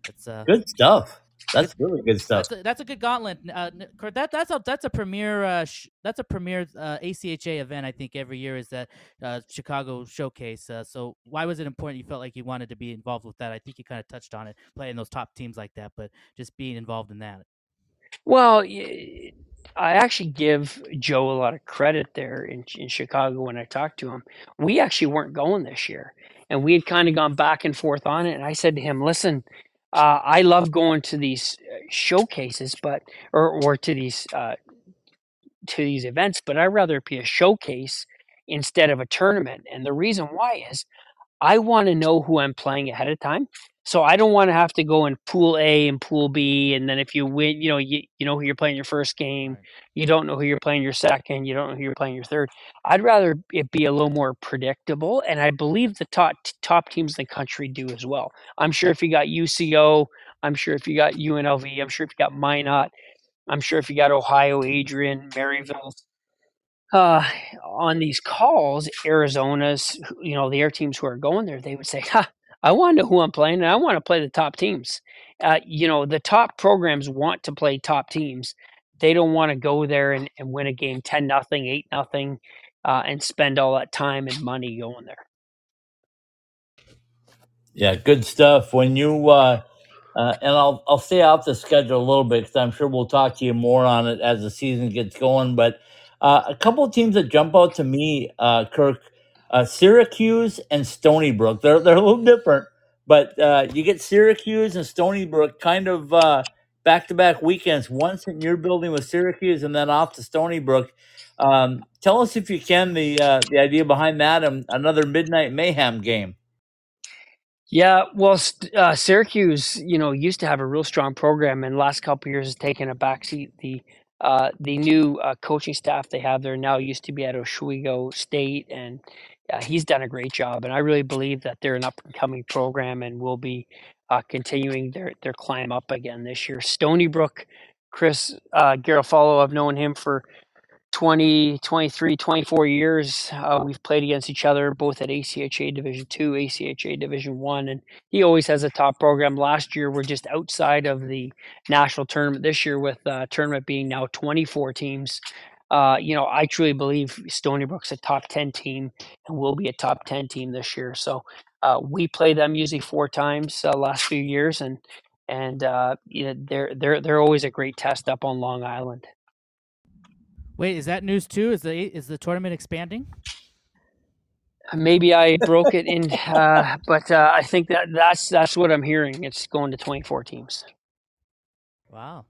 it's uh, good stuff. That's really good stuff. That's a, that's a good gauntlet. Uh, that that's a that's a premier uh, sh- that's a premier uh, ACHA event. I think every year is that uh, Chicago showcase. Uh, so why was it important? You felt like you wanted to be involved with that. I think you kind of touched on it, playing those top teams like that, but just being involved in that. Well, I actually give Joe a lot of credit there in in Chicago when I talked to him. We actually weren't going this year, and we had kind of gone back and forth on it. And I said to him, "Listen." Uh, I love going to these uh, showcases, but or or to these uh, to these events, but I'd rather it be a showcase instead of a tournament. And the reason why is I want to know who I'm playing ahead of time. So I don't want to have to go in pool A and pool B, and then if you win, you know, you, you know who you're playing your first game, you don't know who you're playing your second, you don't know who you're playing your third. I'd rather it be a little more predictable, and I believe the top top teams in the country do as well. I'm sure if you got UCO, I'm sure if you got UNLV, I'm sure if you got Minot, I'm sure if you got Ohio, Adrian, Maryville, uh, on these calls, Arizona's, you know, the air teams who are going there, they would say, "Ha, I want to know who I'm playing, and I want to play the top teams." Uh, you know, the top programs want to play top teams. They don't want to go there and, and win a game ten nothing, eight nothing, uh, and spend all that time and money going there. Yeah, good stuff. When you uh, uh, and I'll I'll stay off the schedule a little bit because I'm sure we'll talk to you more on it as the season gets going. But uh, a couple of teams that jump out to me, uh, Kirk, uh, Syracuse and Stony Brook. They're they're a little different, but uh, you get Syracuse and Stony Brook kind of back to back weekends. Once in your building with Syracuse, and then off to Stony Brook. Um, tell us if you can the uh, the idea behind that and another midnight mayhem game. Yeah, well, uh, Syracuse, you know, used to have a real strong program, and last couple years has taken a backseat. The uh, the new uh, coaching staff they have there now used to be at Oswego State, and uh, he's done a great job. And I really believe that they're an up and coming program and will be uh, continuing their their climb up again this year. Stony Brook, Chris uh, Garofalo, I've known him for 20, 23, 24 years. Uh, we've played against each other both at ACHA Division Two, ACHA Division One, and he always has a top program. Last year, we're just outside of the national tournament. This year, with uh, tournament being now 24 teams, uh, you know, I truly believe Stony Brook's a top 10 team and will be a top 10 team this year. So uh, we play them usually four times uh, last few years, and and uh, you know, they're they're they're always a great test up on Long Island. Wait, is that news too? Is the is the tournament expanding? Maybe I broke it in, uh, but uh, I think that that's that's what I'm hearing. It's going to 24 teams. Wow.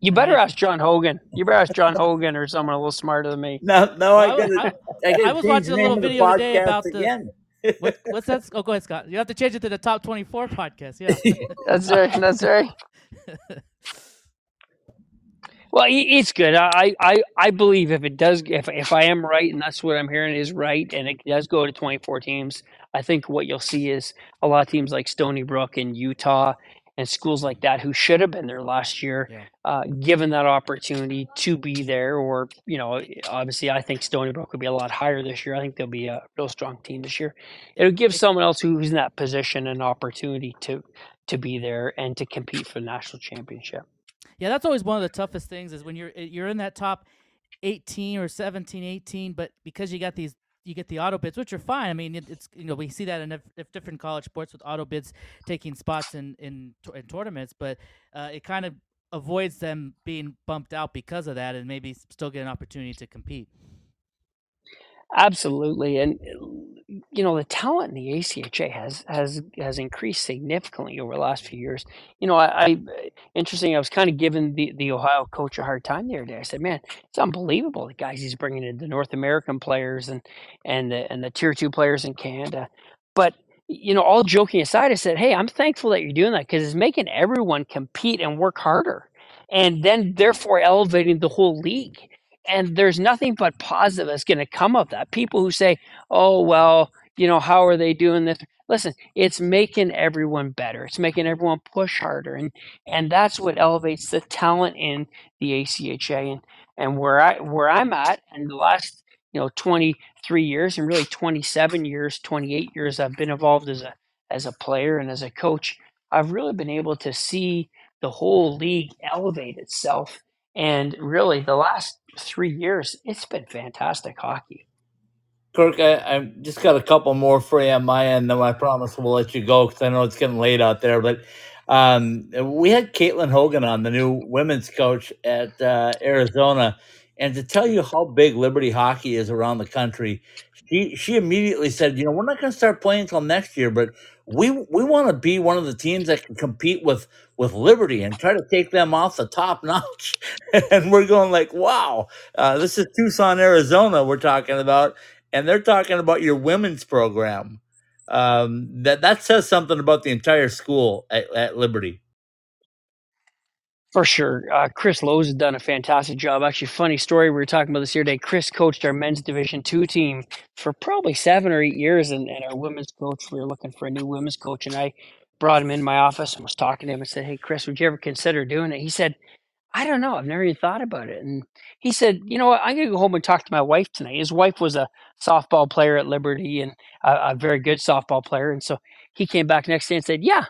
You better ask John Hogan. You better ask John Hogan or someone a little smarter than me. No, no, well, I, gotta, I, I, I was watching a little video today about again. the. [laughs] what, what's that? Oh, go ahead, Scott. You have to change it to the top 24 podcast. Yeah. [laughs] that's right. That's right. [laughs] Well, it's good. I, I, I believe if it does, if if I am right, and that's what I'm hearing is right, and it does go to 24 teams, I think what you'll see is a lot of teams like Stony Brook and Utah and schools like that who should have been there last year, yeah. uh, given that opportunity to be there. Or you know, obviously, I think Stony Brook would be a lot higher this year. I think they'll be a real strong team this year. It'll give someone else who's in that position an opportunity to to be there and to compete for the national championship. Yeah, that's always one of the toughest things is when you're eh, you're in that top 18 or 17, 18, but because you got these you get the auto bids, which are fine. I mean, it, it's you know we see that in different college sports with auto bids taking spots in in, in tournaments, but uh, it kind of avoids them being bumped out because of that, and maybe still get an opportunity to compete. Absolutely, and you know the talent in the ACHA has has has increased significantly over the last few years. You know, I, I interesting. I was kind of giving the the Ohio coach a hard time the other day. I said, "Man, it's unbelievable the guys he's bringing in, the North American players and and the, and the tier two players in Canada." But you know, all joking aside, I said, "Hey, I'm thankful that you're doing that because it's making everyone compete and work harder, and then therefore elevating the whole league." And there's nothing but positive that's going to come of that. People who say, "Oh well, you know, how are they doing this?" Listen, it's making everyone better. It's making everyone push harder, and and that's what elevates the talent in the ACHA. And and where I where I'm at, and the last you know 23 years, and really 27 years, 28 years, I've been involved as a as a player and as a coach. I've really been able to see the whole league elevate itself and really, the last three years, it's been fantastic hockey. Kirk, I, I just got a couple more for you on my end, then I promise we'll let you go because I know it's getting late out there. But um, we had Caitlin Hogan on, the new women's coach at uh, Arizona. And to tell you how big Liberty hockey is around the country, she, she immediately said, you know, we're not going to start playing until next year, but we we want to be one of the teams that can compete with with Liberty and try to take them off the top [laughs] notch. and we're going like, wow, uh, this is Tucson, Arizona. We're talking about, and they're talking about your women's program. Um, that that says something about the entire school at, at Liberty. For sure. Uh, Chris Lowes has done a fantastic job. Actually, funny story. We were talking about this the other day. Chris coached our men's Division two team for probably seven or eight years, and, and our women's coach, we were looking for a new women's coach, and I brought him in my office and was talking to him and said, Hey, Chris, would you ever consider doing it? He said, I don't know. I've never even thought about it. And he said, You know what? I'm going to go home and talk to my wife tonight. His wife was a softball player at Liberty and a, a very good softball player. And so he came back next day and said, Yeah.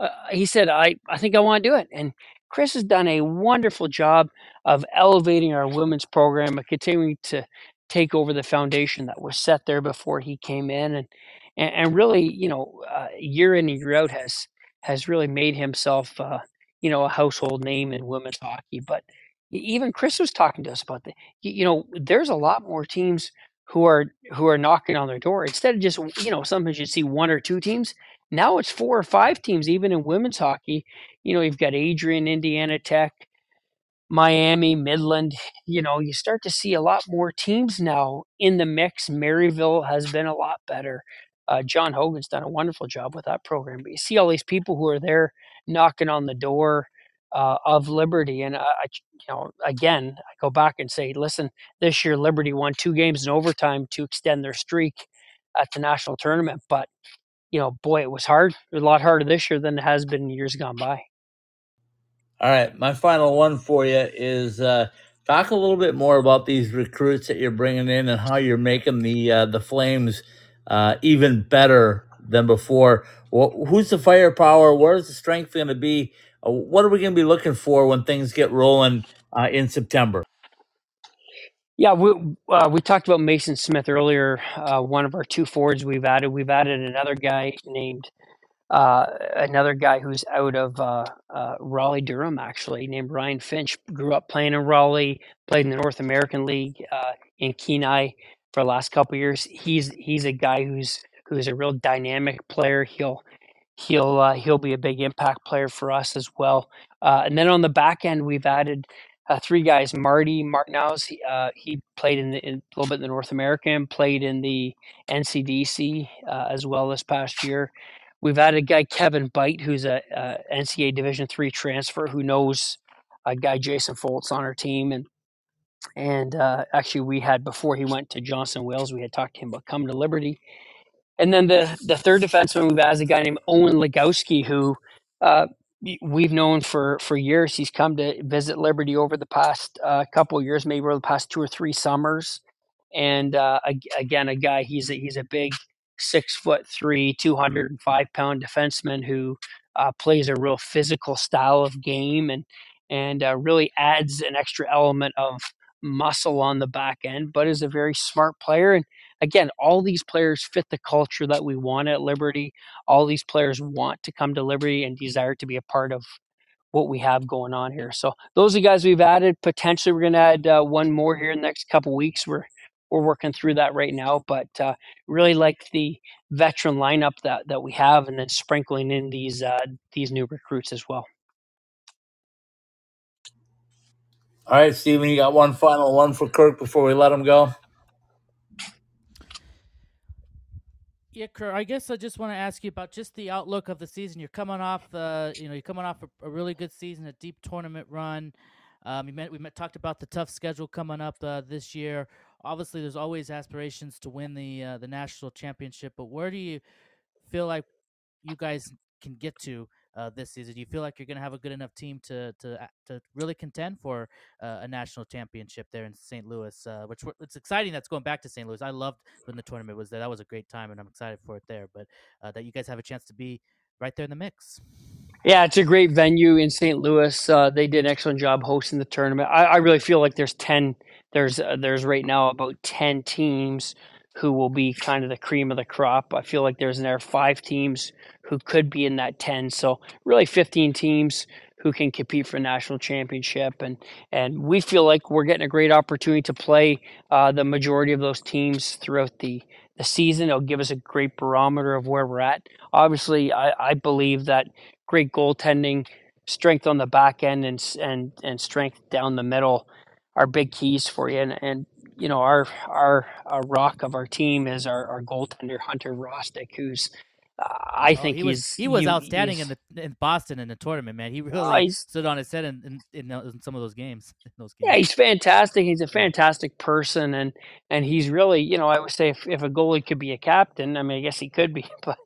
Uh, he said, I, I think I want to do it. And Chris has done a wonderful job of elevating our women's program and continuing to take over the foundation that was set there before he came in, and and, and really, you know, uh, year in and year out has has really made himself, uh, you know, a household name in women's hockey. But even Chris was talking to us about that. You know, there's a lot more teams who are who are knocking on their door instead of just you know sometimes you see one or two teams now it's four or five teams, even in women's hockey. You know, you've got Adrian, Indiana Tech, Miami, Midland. You know, you start to see a lot more teams now in the mix. Maryville has been a lot better. Uh, John Hogan's done a wonderful job with that program. But you see all these people who are there knocking on the door uh, of Liberty, and I, you know, again, I go back and say, listen, this year Liberty won two games in overtime to extend their streak at the national tournament, but you know, boy, it was hard. It was a lot harder this year than it has been years gone by. All right, my final one for you is uh, talk a little bit more about these recruits that you're bringing in and how you're making the uh, the Flames uh, even better than before. Well, who's the firepower? Where's the strength going to be? Uh, what are we going to be looking for when things get rolling uh, in September? Yeah, we uh, we talked about Mason Smith earlier. Uh, one of our two forwards we've added. We've added another guy named uh, another guy who's out of uh, uh, Raleigh Durham, actually named Ryan Finch. Grew up playing in Raleigh, played in the North American League uh, in Kenai for the last couple years. He's he's a guy who's who's a real dynamic player. He'll he'll he'll be a big impact player for us as well. and then on the back end, we've added uh, three guys. Marty Martinows, he, uh, he played in, the, in, a little bit in the North American, played in the NCDC uh, as well this past year. We've had a guy Kevin Bite, who's a, a NCAA Division three transfer, who knows a guy Jason Foltz on our team, and and uh, actually we had before he went to Johnson Wales, we had talked to him about coming to Liberty. And then the the third defenseman we've had is a guy named Owen Legowski, who uh, we've known for for years. He's come to visit Liberty over the past uh, couple years, maybe over the past two or three summers. And uh, again, a guy he's a, he's a big six foot three, two hundred and five pound defenseman who uh, plays a real physical style of game and and uh, really adds an extra element of muscle on the back end, but is a very smart player. And again, all these players fit the culture that we want at Liberty. All these players want to come to Liberty and desire to be a part of what we have going on here. So those are the guys we've added. Potentially, we're going to add uh, one more here in the next couple weeks. We're we're working through that right now. But uh, really like the veteran lineup that that we have, and then sprinkling in these uh, these new recruits as well. All right, Steven, you got one final one for Kirk before we let him go. Yeah, Kirk. I guess I just want to ask you about just the outlook of the season. You're coming off, uh, you know, you're coming off a, a really good season, a deep tournament run. Um, met, we met, talked about the tough schedule coming up uh, this year. Obviously, there's always aspirations to win the uh, the national championship, but where do you feel like you guys can get to uh, this season? Do you feel like you're going to have a good enough team to to to really contend for uh, a national championship there in St. Louis? Uh, which it's exciting that's going back to St. Louis. I loved when the tournament was there. That was a great time, and I'm excited for it there. But uh, that you guys have a chance to be right there in the mix. Yeah, it's a great venue in St. Louis. Uh, they did an excellent job hosting the tournament. I, I really feel like there's ten. There's uh, there's right now about ten teams who will be kind of the cream of the crop. I feel like there's there five teams who could be in that 10. So really 15 teams who can compete for national championship. And, and we feel like we're getting a great opportunity to play uh, the majority of those teams throughout the, the season. It'll give us a great barometer of where we're at. Obviously, I, I believe that great goaltending, strength on the back end, and, and, and strength down the middle are big keys for you. And, and you know, our our, our rock of our team is our, our goaltender Hunter Rostic, who's I oh, think he was he was outstanding in the in Boston in the tournament, man. He really uh, stood on his head in, in, in, some of those games. [laughs] those games. Yeah, he's fantastic. He's a fantastic person, and and he's really, you know, I would say if, if a goalie could be a captain, I mean, I guess he could be, [laughs] but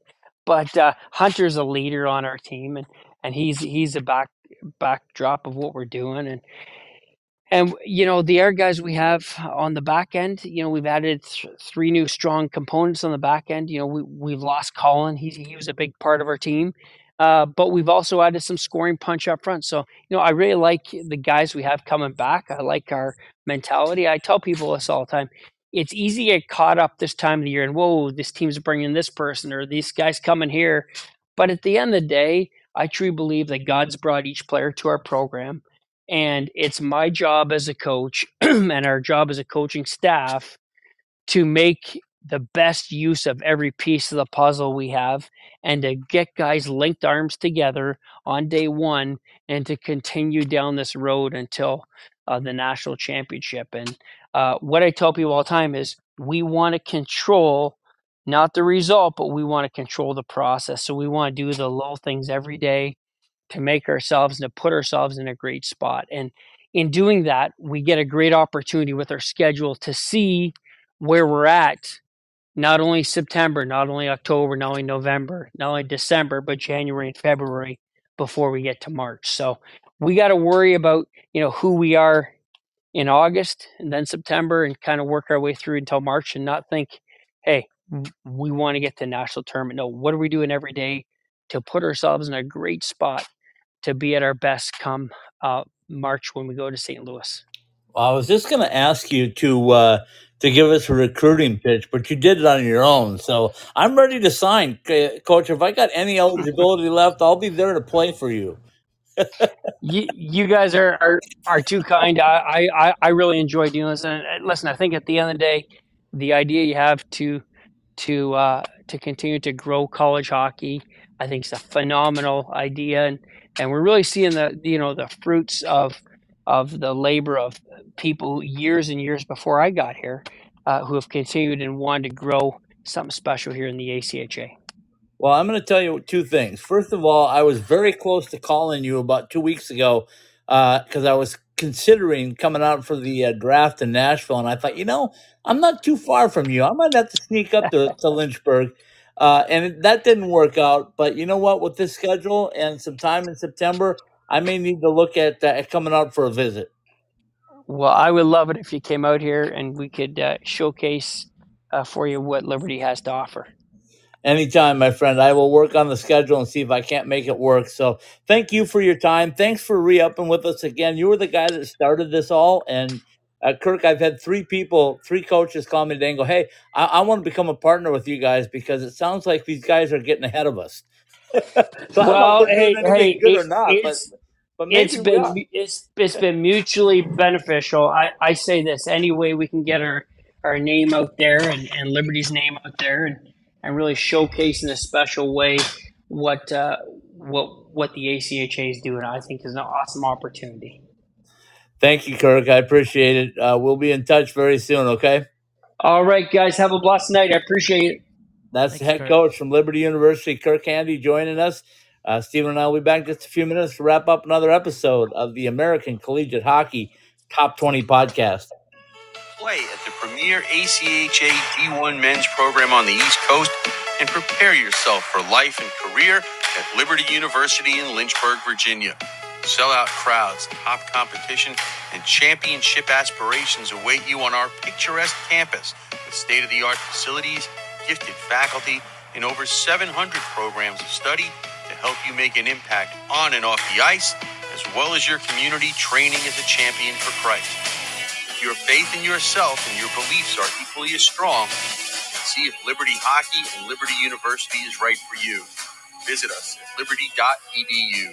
but uh, Hunter's a leader on our team, and and he's he's a back backdrop of what we're doing, and and you know the air guys we have on the back end. You know we've added th- three new strong components on the back end. You know we we've lost Colin. He's he was a big part of our team, uh, but we've also added some scoring punch up front. So you know I really like the guys we have coming back. I like our mentality. I tell people this all the time. It's easy to get caught up this time of the year and whoa, this team's bringing this person or these guys coming here. But at the end of the day, I truly believe that God's brought each player to our program and it's my job as a coach [clears throat] and our job as a coaching staff to make the best use of every piece of the puzzle we have and to get guys linked arms together on day one and to continue down this road until uh, the national championship. And uh, what I tell people all the time is we want to control not the result, but we want to control the process. So we want to do the little things every day to make ourselves and to put ourselves in a great spot. And in doing that, we get a great opportunity with our schedule to see where we're at, not only September, not only October, not only November, not only December, but January and February before we get to March. So we got to worry about, you know, who we are in August and then September and kind of work our way through until March and not think, hey, we want to get to national tournament. No, what are we doing every day to put ourselves in a great spot to be at our best come uh, March when we go to St. Louis. Well, I was just going to ask you to uh, to give us a recruiting pitch, but you did it on your own. So I'm ready to sign, Coach. If I got any eligibility left, I'll be there to play for you. [laughs] you, you guys are, are, are too kind. I, I, I really enjoy doing this. And listen, I think at the end of the day, the idea you have to to uh, to continue to grow college hockey, I think is a phenomenal idea. And and we're really seeing the you know the fruits of of the labor of people years and years before I got here uh, who have continued and wanted to grow something special here in the ACHA. Well, I'm going to tell you two things. First of all, I was very close to calling you about two weeks ago because uh, I was considering coming out for the uh, draft in Nashville, and I thought, you know, I'm not too far from you. I might have to sneak up to, to Lynchburg uh, and that didn't work out. But you know what? With this schedule and some time in September, I may need to look at uh, coming out for a visit. Well, I would love it if you came out here and we could uh, showcase uh, for you what Liberty has to offer. Anytime, my friend. I will work on the schedule and see if I can't make it work. So, thank you for your time. Thanks for re upping with us again. You were the guy that started this all, and uh, Kirk, I've had three people, three coaches call me today and go, "Hey, I, I want to become a partner with you guys because it sounds like these guys are getting ahead of us." [laughs] so well, hey, hey, good it, or not, it's, but, but it's been it's it's been mutually beneficial. I, I say this any way we can get our our name out there and, and Liberty's name out there and, and really showcase in a special way what uh, what what the ACHA is doing. I think is an awesome opportunity. Thank you, Kirk. I appreciate it. Uh, we'll be in touch very soon. Okay. All right, guys. Have a blessed night. I appreciate it. That's Thanks, the head Kirk. coach from Liberty University, Kirk Handy, joining us. Uh, Stephen and I will be back in just a few minutes to wrap up another episode of the American Collegiate Hockey Top 20 podcast. Play at the premier ACHA D1 men's program on the East Coast and prepare yourself for life and career at Liberty University in Lynchburg, Virginia. Sellout crowds, top competition, and championship aspirations await you on our picturesque campus with state of the art facilities, gifted faculty, and over 700 programs of study to help you make an impact on and off the ice, as well as your community training as a champion for Christ. If your faith in yourself and your beliefs are equally as strong, see if Liberty Hockey and Liberty University is right for you. Visit us at liberty.edu.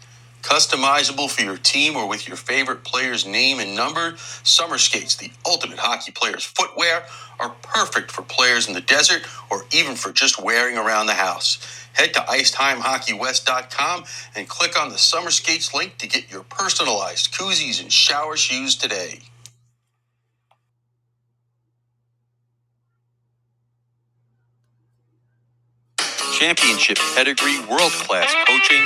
Customizable for your team or with your favorite player's name and number, Summer Skates, the ultimate hockey player's footwear, are perfect for players in the desert or even for just wearing around the house. Head to IcetimeHockeyWest.com and click on the Summer Skates link to get your personalized koozies and shower shoes today. Championship pedigree, world class coaching,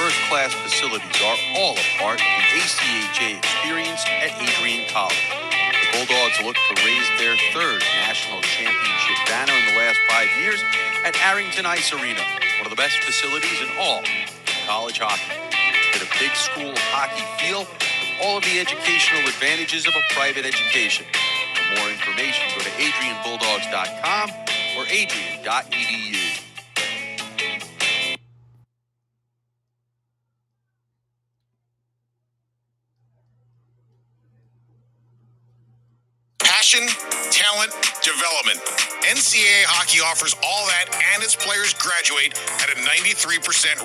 first class facilities are all a part of the ACHA experience at Adrian College. The Bulldogs look to raise their third national championship banner in the last five years at Arrington Ice Arena, one of the best facilities in all college hockey. Get a big school hockey feel with all of the educational advantages of a private education. For more information, go to adrianbulldogs.com or adrian.edu. talent, development. NCAA hockey offers all that, and its players graduate at a 93%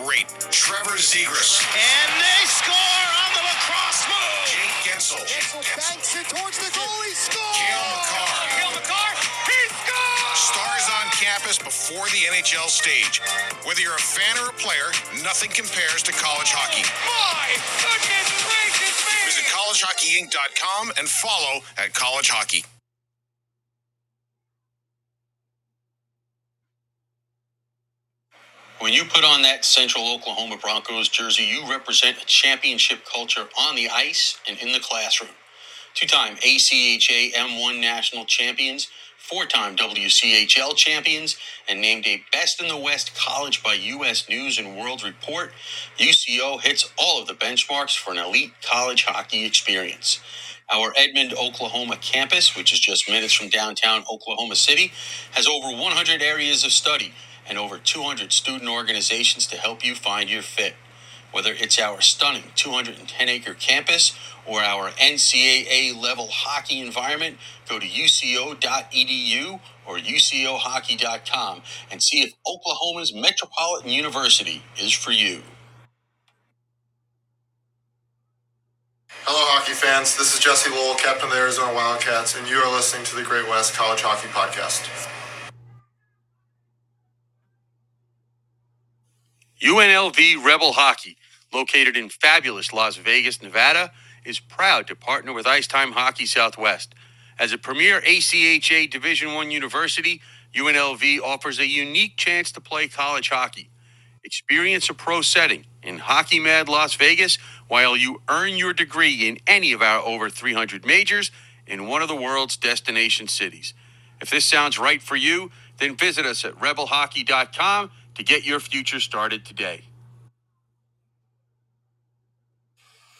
rate. Trevor Zegras. And they score on the lacrosse move. Jake Guentzel. Guentzel banks it towards the goal. He scores. Cale Makar. Cale Makar. He scores. Stars on campus before the NHL stage. Whether you're a fan or a player, nothing compares to college hockey. My goodness gracious me. Visit collegehockeyinc.com and follow at College Hockey. When you put on that Central Oklahoma Broncos jersey, you represent a championship culture on the ice and in the classroom. Two time ACHA M1 national champions, four time WCHL champions, and named a Best in the West college by U.S. News and World Report, UCO hits all of the benchmarks for an elite college hockey experience. Our Edmond, Oklahoma campus, which is just minutes from downtown Oklahoma City, has over 100 areas of study and over 200 student organizations to help you find your fit. Whether it's our stunning 210 acre campus or our NCAA level hockey environment, go to uco.edu or ucohockey.com and see if Oklahoma's Metropolitan University is for you. Hello, hockey fans. This is Jesse Lowell, captain of the Arizona Wildcats, and you are listening to the Great West College Hockey Podcast. UNLV Rebel Hockey, located in fabulous Las Vegas, Nevada, is proud to partner with Icetime Hockey Southwest. As a premier ACHA Division I university, UNLV offers a unique chance to play college hockey. Experience a pro setting in Hockey Mad Las Vegas while you earn your degree in any of our over 300 majors in one of the world's destination cities. If this sounds right for you, then visit us at rebelhockey.com to get your future started today.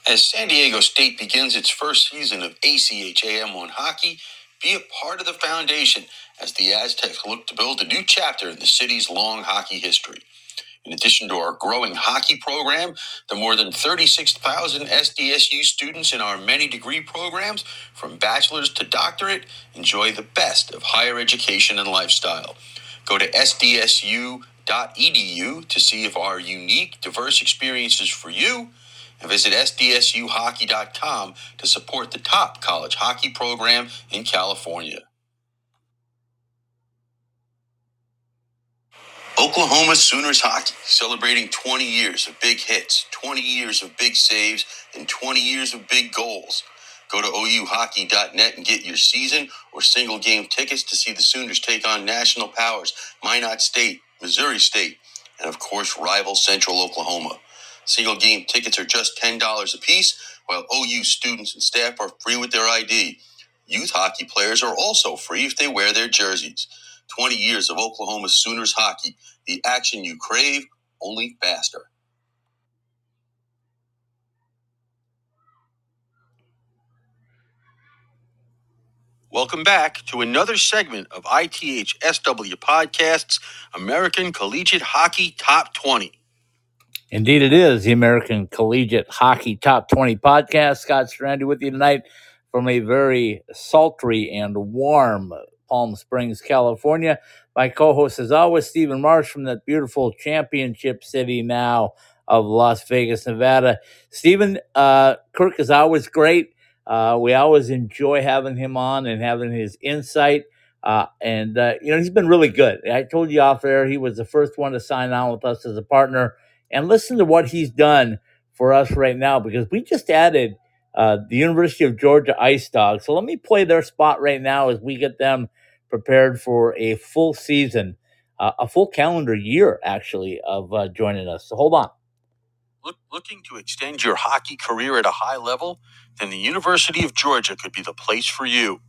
As San Diego State begins its first season of ACHAM1 hockey, be a part of the foundation as the Aztecs look to build a new chapter in the city's long hockey history. In addition to our growing hockey program, the more than 36,000 SDSU students in our many degree programs, from bachelor's to doctorate, enjoy the best of higher education and lifestyle. Go to sdsu.edu to see if our unique, diverse experiences for you, and visit sdsuhockey.com to support the top college hockey program in California. Oklahoma Sooners hockey celebrating 20 years of big hits, 20 years of big saves, and 20 years of big goals. Go to ouhockey.net and get your season or single game tickets to see the Sooners take on national powers Minot State, Missouri State, and of course, rival Central Oklahoma. Single game tickets are just $10 a piece, while OU students and staff are free with their ID. Youth hockey players are also free if they wear their jerseys. 20 years of Oklahoma Sooners hockey, the action you crave, only faster. Welcome back to another segment of ITH SW Podcast's American Collegiate Hockey Top 20. Indeed, it is the American Collegiate Hockey Top 20 podcast. Scott Strandy with you tonight from a very sultry and warm Palm Springs, California. My co host, as always, Stephen Marsh from that beautiful championship city now of Las Vegas, Nevada. Stephen, uh, Kirk is always great. Uh, we always enjoy having him on and having his insight. Uh, and, uh, you know, he's been really good. I told you off air, he was the first one to sign on with us as a partner. And listen to what he's done for us right now because we just added uh, the University of Georgia Ice Dogs. So let me play their spot right now as we get them prepared for a full season, uh, a full calendar year, actually, of uh, joining us. So hold on. Look, looking to extend your hockey career at a high level? Then the University of Georgia could be the place for you.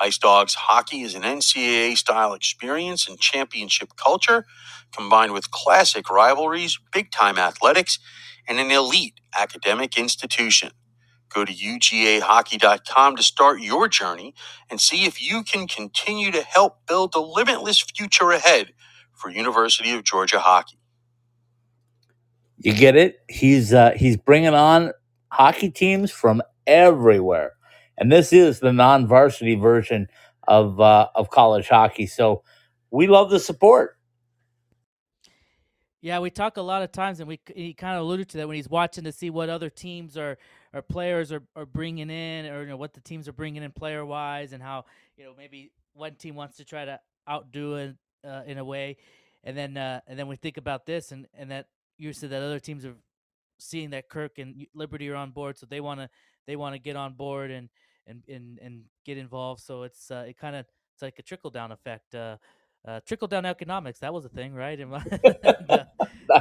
Ice Dogs hockey is an NCAA style experience and championship culture combined with classic rivalries, big time athletics, and an elite academic institution. Go to UGAhockey.com to start your journey and see if you can continue to help build the limitless future ahead for University of Georgia hockey. You get it? He's uh, he's bringing on hockey teams from everywhere, and this is the non-varsity version of uh, of college hockey. So we love the support. Yeah, we talk a lot of times, and we he kind of alluded to that when he's watching to see what other teams are or players are, are bringing in, or you know what the teams are bringing in player wise, and how you know maybe one team wants to try to outdo it uh, in a way, and then uh, and then we think about this, and and that you said that other teams are seeing that Kirk and Liberty are on board, so they want to they want to get on board and and and and get involved. So it's uh, it kind of it's like a trickle down effect. Uh, uh, trickle down economics that was a thing right and, [laughs] [laughs]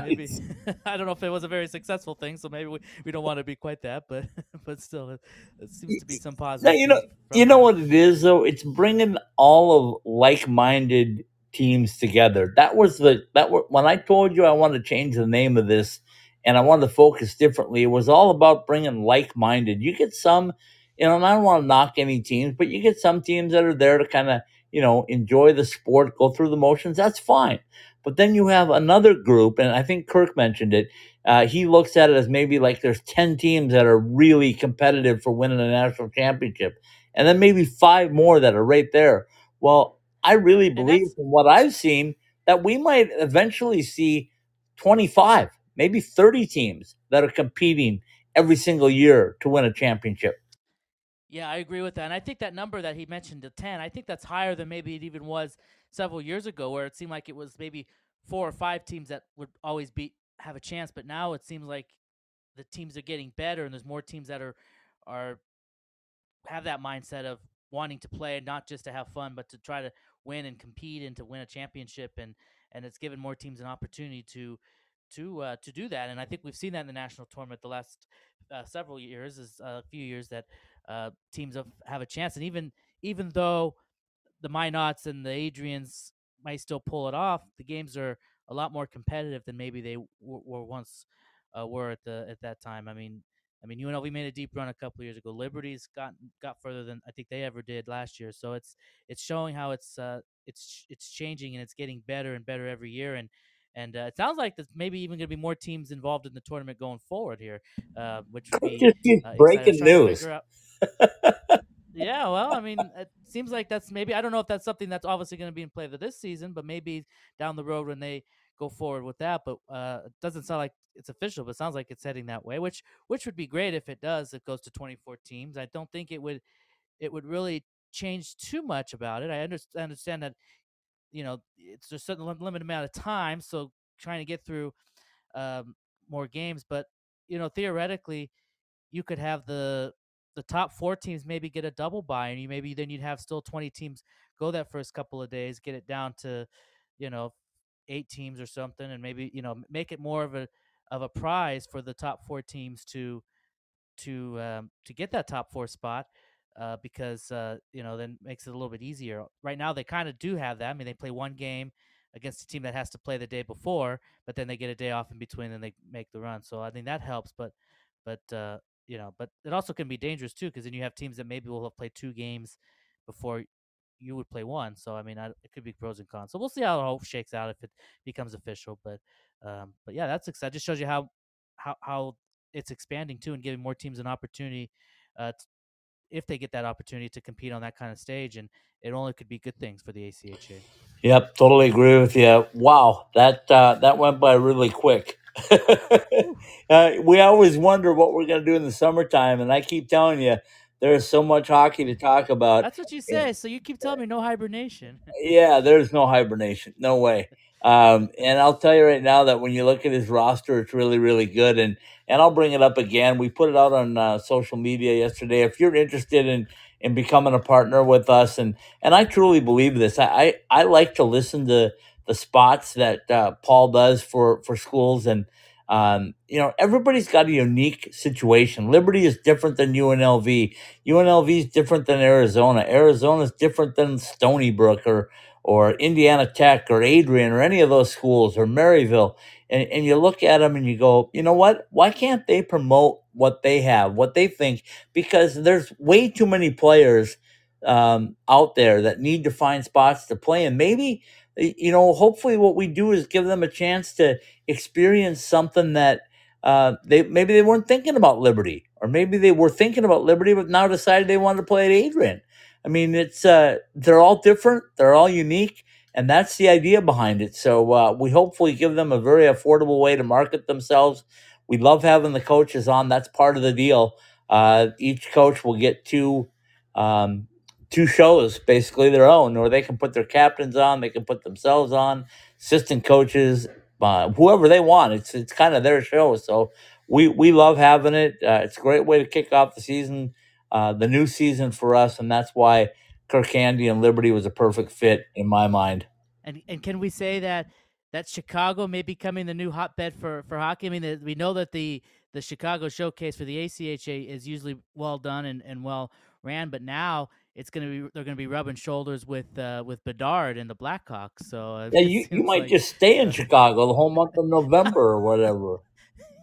maybe, [laughs] i don't know if it was a very successful thing so maybe we, we don't want to be quite that but but still it, it seems to be some positive you know you know what it is though it's bringing all of like-minded teams together that was the that were, when i told you i wanted to change the name of this and i wanted to focus differently it was all about bringing like-minded you get some you know and i don't want to knock any teams but you get some teams that are there to kind of you know, enjoy the sport, go through the motions, that's fine. But then you have another group, and I think Kirk mentioned it. Uh, he looks at it as maybe like there's 10 teams that are really competitive for winning a national championship, and then maybe five more that are right there. Well, I really believe from what I've seen that we might eventually see 25, maybe 30 teams that are competing every single year to win a championship. Yeah, I agree with that. And I think that number that he mentioned, the 10, I think that's higher than maybe it even was several years ago, where it seemed like it was maybe four or five teams that would always be have a chance. But now it seems like the teams are getting better, and there's more teams that are are have that mindset of wanting to play, not just to have fun, but to try to win and compete and to win a championship. And and it's given more teams an opportunity to to uh, to do that. And I think we've seen that in the national tournament the last uh, several years, is a few years that uh, teams have, have a chance. And even even though the Minots and the Adrians might still pull it off, the games are a lot more competitive than maybe they w- were once uh, were at the at that time. I mean, I mean, UNLV made a deep run a couple years ago. Liberty's got got further than I think they ever did last year. So it's it's showing how it's uh, it's it's changing and it's getting better and better every year. And and uh, it sounds like there's maybe even going to be more teams involved in the tournament going forward here, uh, which would [laughs] be uh, exciting. I was breaking news. [laughs] yeah, well, I mean, it seems like that's maybe I don't know if that's something that's obviously going to be in play for this season, but maybe down the road when they go forward with that. But uh, it doesn't sound like it's official, but it sounds like it's heading that way, which which would be great if it does. It goes to 24 teams. I don't think it would it would really change too much about it. I understand understand that you know it's a certain limited amount of time, so trying to get through um, more games, but you know theoretically you could have the the top four teams maybe get a double bye, and you maybe then you'd have still 20 teams go that first couple of days, get it down to you know eight teams or something, and maybe you know make it more of a of a prize for the top four teams to to um, to get that top four spot uh, because uh, you know then makes it a little bit easier. Right now they kind of do have that. I mean they play one game against a team that has to play the day before, but then they get a day off in between and they make the run. So I think that helps. But but uh, you know, but it also can be dangerous too because then you have teams that maybe will have played two games before you would play one. So I mean, I, it could be pros and cons. So we'll see how it all shakes out if it becomes official. But um, but yeah, that's exciting. Just shows you how how how it's expanding too and giving more teams an opportunity uh, if they get that opportunity to compete on that kind of stage. And it only could be good things for the ACHA. Yep, totally agree with you. Wow, that uh, that went by really quick. [laughs] uh, we always wonder what we're going to do in the summertime, and I keep telling you, there's so much hockey to talk about. That's what you say. So you keep telling me no hibernation. [laughs] Yeah, there's no hibernation, no way. Um, and I'll tell you right now that when you look at his roster, it's really, really good. And and I'll bring it up again. We put it out on uh, social media yesterday. If you're interested in in becoming a partner with us, and and I truly believe this, I I, I like to listen to the spots that uh, Paul does for for schools, and um, you know everybody's got a unique situation. Liberty is different than UNLV. UNLV is different than Arizona. Arizona is different than Stony Brook or or Indiana Tech or Adrian or any of those schools or Maryville. And, and you look at them and you go, you know what? Why can't they promote what they have, what they think? Because there's way too many players um, out there that need to find spots to play. And maybe, you know, hopefully what we do is give them a chance to experience something that uh, they maybe they weren't thinking about Liberty, or maybe they were thinking about Liberty, but now decided they wanted to play at Adrian. I mean, it's uh, they're all different, they're all unique, and that's the idea behind it. So uh, we hopefully give them a very affordable way to market themselves. We love having the coaches on. That's part of the deal. Uh, each coach will get two um, two shows, basically their own, or they can put their captains on, they can put themselves on, assistant coaches, uh, whoever they want. It's it's kind of their show. So we we love having it. Uh, it's a great way to kick off the season, uh, the new season for us, and that's why Kirk Handy and Liberty was a perfect fit in my mind. And and can we say that that Chicago may be becoming the new hotbed for for hockey? I mean, we know that the the Chicago showcase for the ACHA is usually well done and, and well ran, but now it's gonna be they're gonna be rubbing shoulders with uh, with Bedard and the Blackhawks. So uh, Yeah, [laughs] you, you might like- just stay in Chicago the whole month of November or whatever.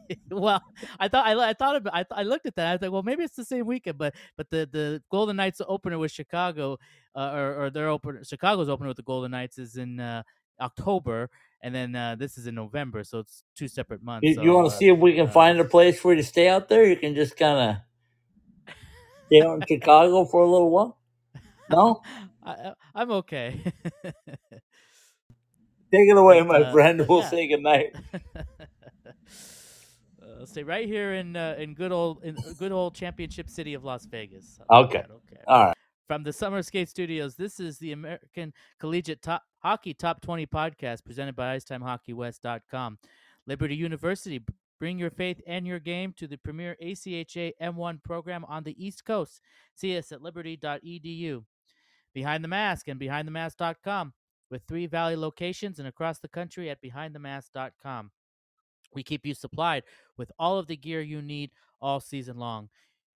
[laughs] well, I thought I, I thought about, I, I looked at that. I was like, well, maybe it's the same weekend, but but the the Golden Knights opener with Chicago, uh, or or their opener Chicago's opener with the Golden Knights is in uh, October, and then uh, this is in November, so it's two separate months. You, so, you want uh, to see if we can uh, find a place for you to stay out there? You can just kind of stay out in [laughs] Chicago for a little while. No, [laughs] I, I'm okay. take it away, But, my uh, friend. We'll yeah. say goodnight. [laughs] uh, stay right here in uh, in good old in good old championship city of Las Vegas. Okay. that? Okay. All right. From the Summer Skate Studios, this is the American Collegiate Top Hockey Top 20 podcast presented by IcetimeHockeyWest.com. Liberty University, bring your faith and your game to the premier ACHA M1 program on the East Coast. See us at liberty.edu. Behind the Mask and BehindTheMask.com with three Valley locations and across the country at BehindTheMask.com. We keep you supplied with all of the gear you need all season long.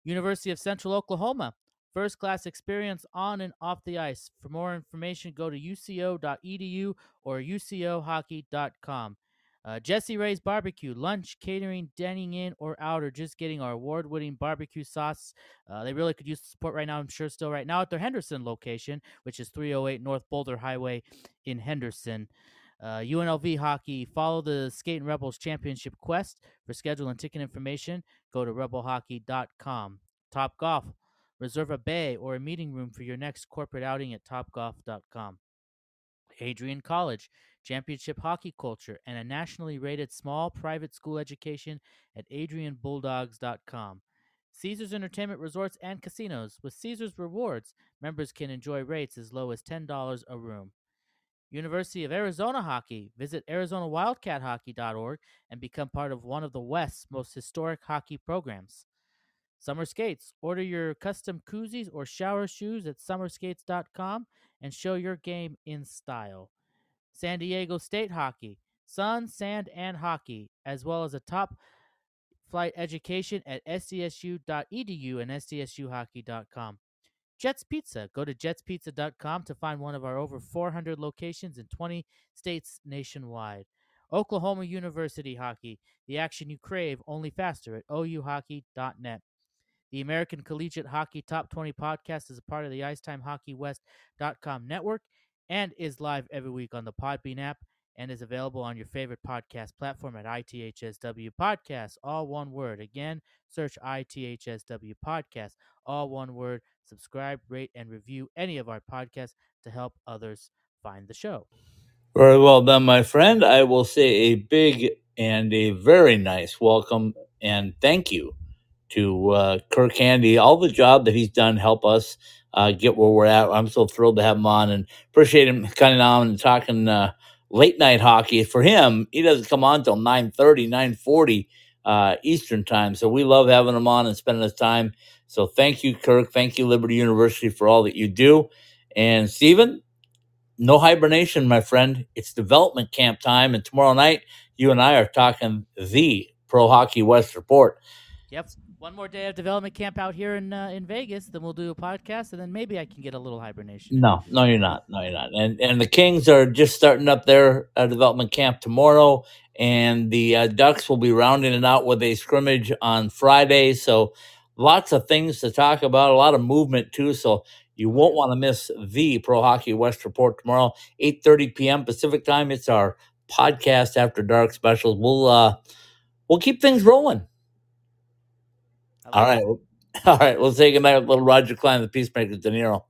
University of Central Oklahoma, first class experience on and off the ice. For more information, go to uco.edu or ucohockey.com. Uh, Jessie Rae's Barbecue, lunch, catering, dining in or out, or just getting our award winning barbecue sauce. Uh, they really could use the support right now, I'm sure, still right now at their Henderson location, which is 308 North Boulder Highway in Henderson. Uh, UNLV hockey, follow the Skatin' Rebels Championship quest. For schedule and ticket information, go to rebelhockey.com. Top Golf, reserve a bay or a meeting room for your next corporate outing at topgolf.com. Adrian College, championship hockey culture, and a nationally rated small private school education at adrianbulldogs.com. Caesars Entertainment Resorts and Casinos. With Caesars Rewards, members can enjoy rates as low as $10 a room. University of Arizona Hockey. Visit ArizonaWildcatHockey.org and become part of one of the West's most historic hockey programs. Summer Skates. Order your custom koozies or shower shoes at summerskates.com and show your game in style. San Diego State Hockey. Sun, sand, and hockey, as well as a top flight education at sdsu.edu and sdsuhockey.com. Jets Pizza. Go to jetspizza.com to find one of our over 400 locations in 20 states nationwide. Oklahoma University Hockey. The action you crave, only faster at ouhockey.net. The American Collegiate Hockey Top 20 podcast is a part of the IcetimeHockeyWest.com network and is live every week on the Podbean app and is available on your favorite podcast platform at ITHSW Podcast, all one word. Again, search ITHSW Podcast, all one word. Subscribe, rate, and review any of our podcasts to help others find the show. Very well done, my friend. I will say a big and a very nice welcome and thank you to uh, Kirk Handy. All the job that he's done help us uh, get where we're at. I'm so thrilled to have him on and appreciate him coming on and talking uh, late night hockey. For him, he doesn't come on until 9.30, 9.40 uh, Eastern time. So we love having him on and spending his time. So thank you, Kirk. Thank you, Liberty University, for all that you do. And Steven, no hibernation, my friend. It's development camp time. And tomorrow night, you and I are talking the Pro Hockey West report. Yep. One more day of development camp out here in uh, in Vegas, then we'll do a podcast, and then maybe I can get a little hibernation. No, no, you're not. No, you're not. And and the Kings are just starting up their uh, development camp tomorrow, and the uh, Ducks will be rounding it out with a scrimmage on Friday. So lots of things to talk about, a lot of movement too. So you won't want to miss the Pro Hockey West report tomorrow, 8:30 p.m. Pacific time. It's our podcast after dark specials. We'll uh we'll keep things rolling. All right. [laughs] All right. We'll say goodnight with little Roger Klein, the Peacemaker, De Niro.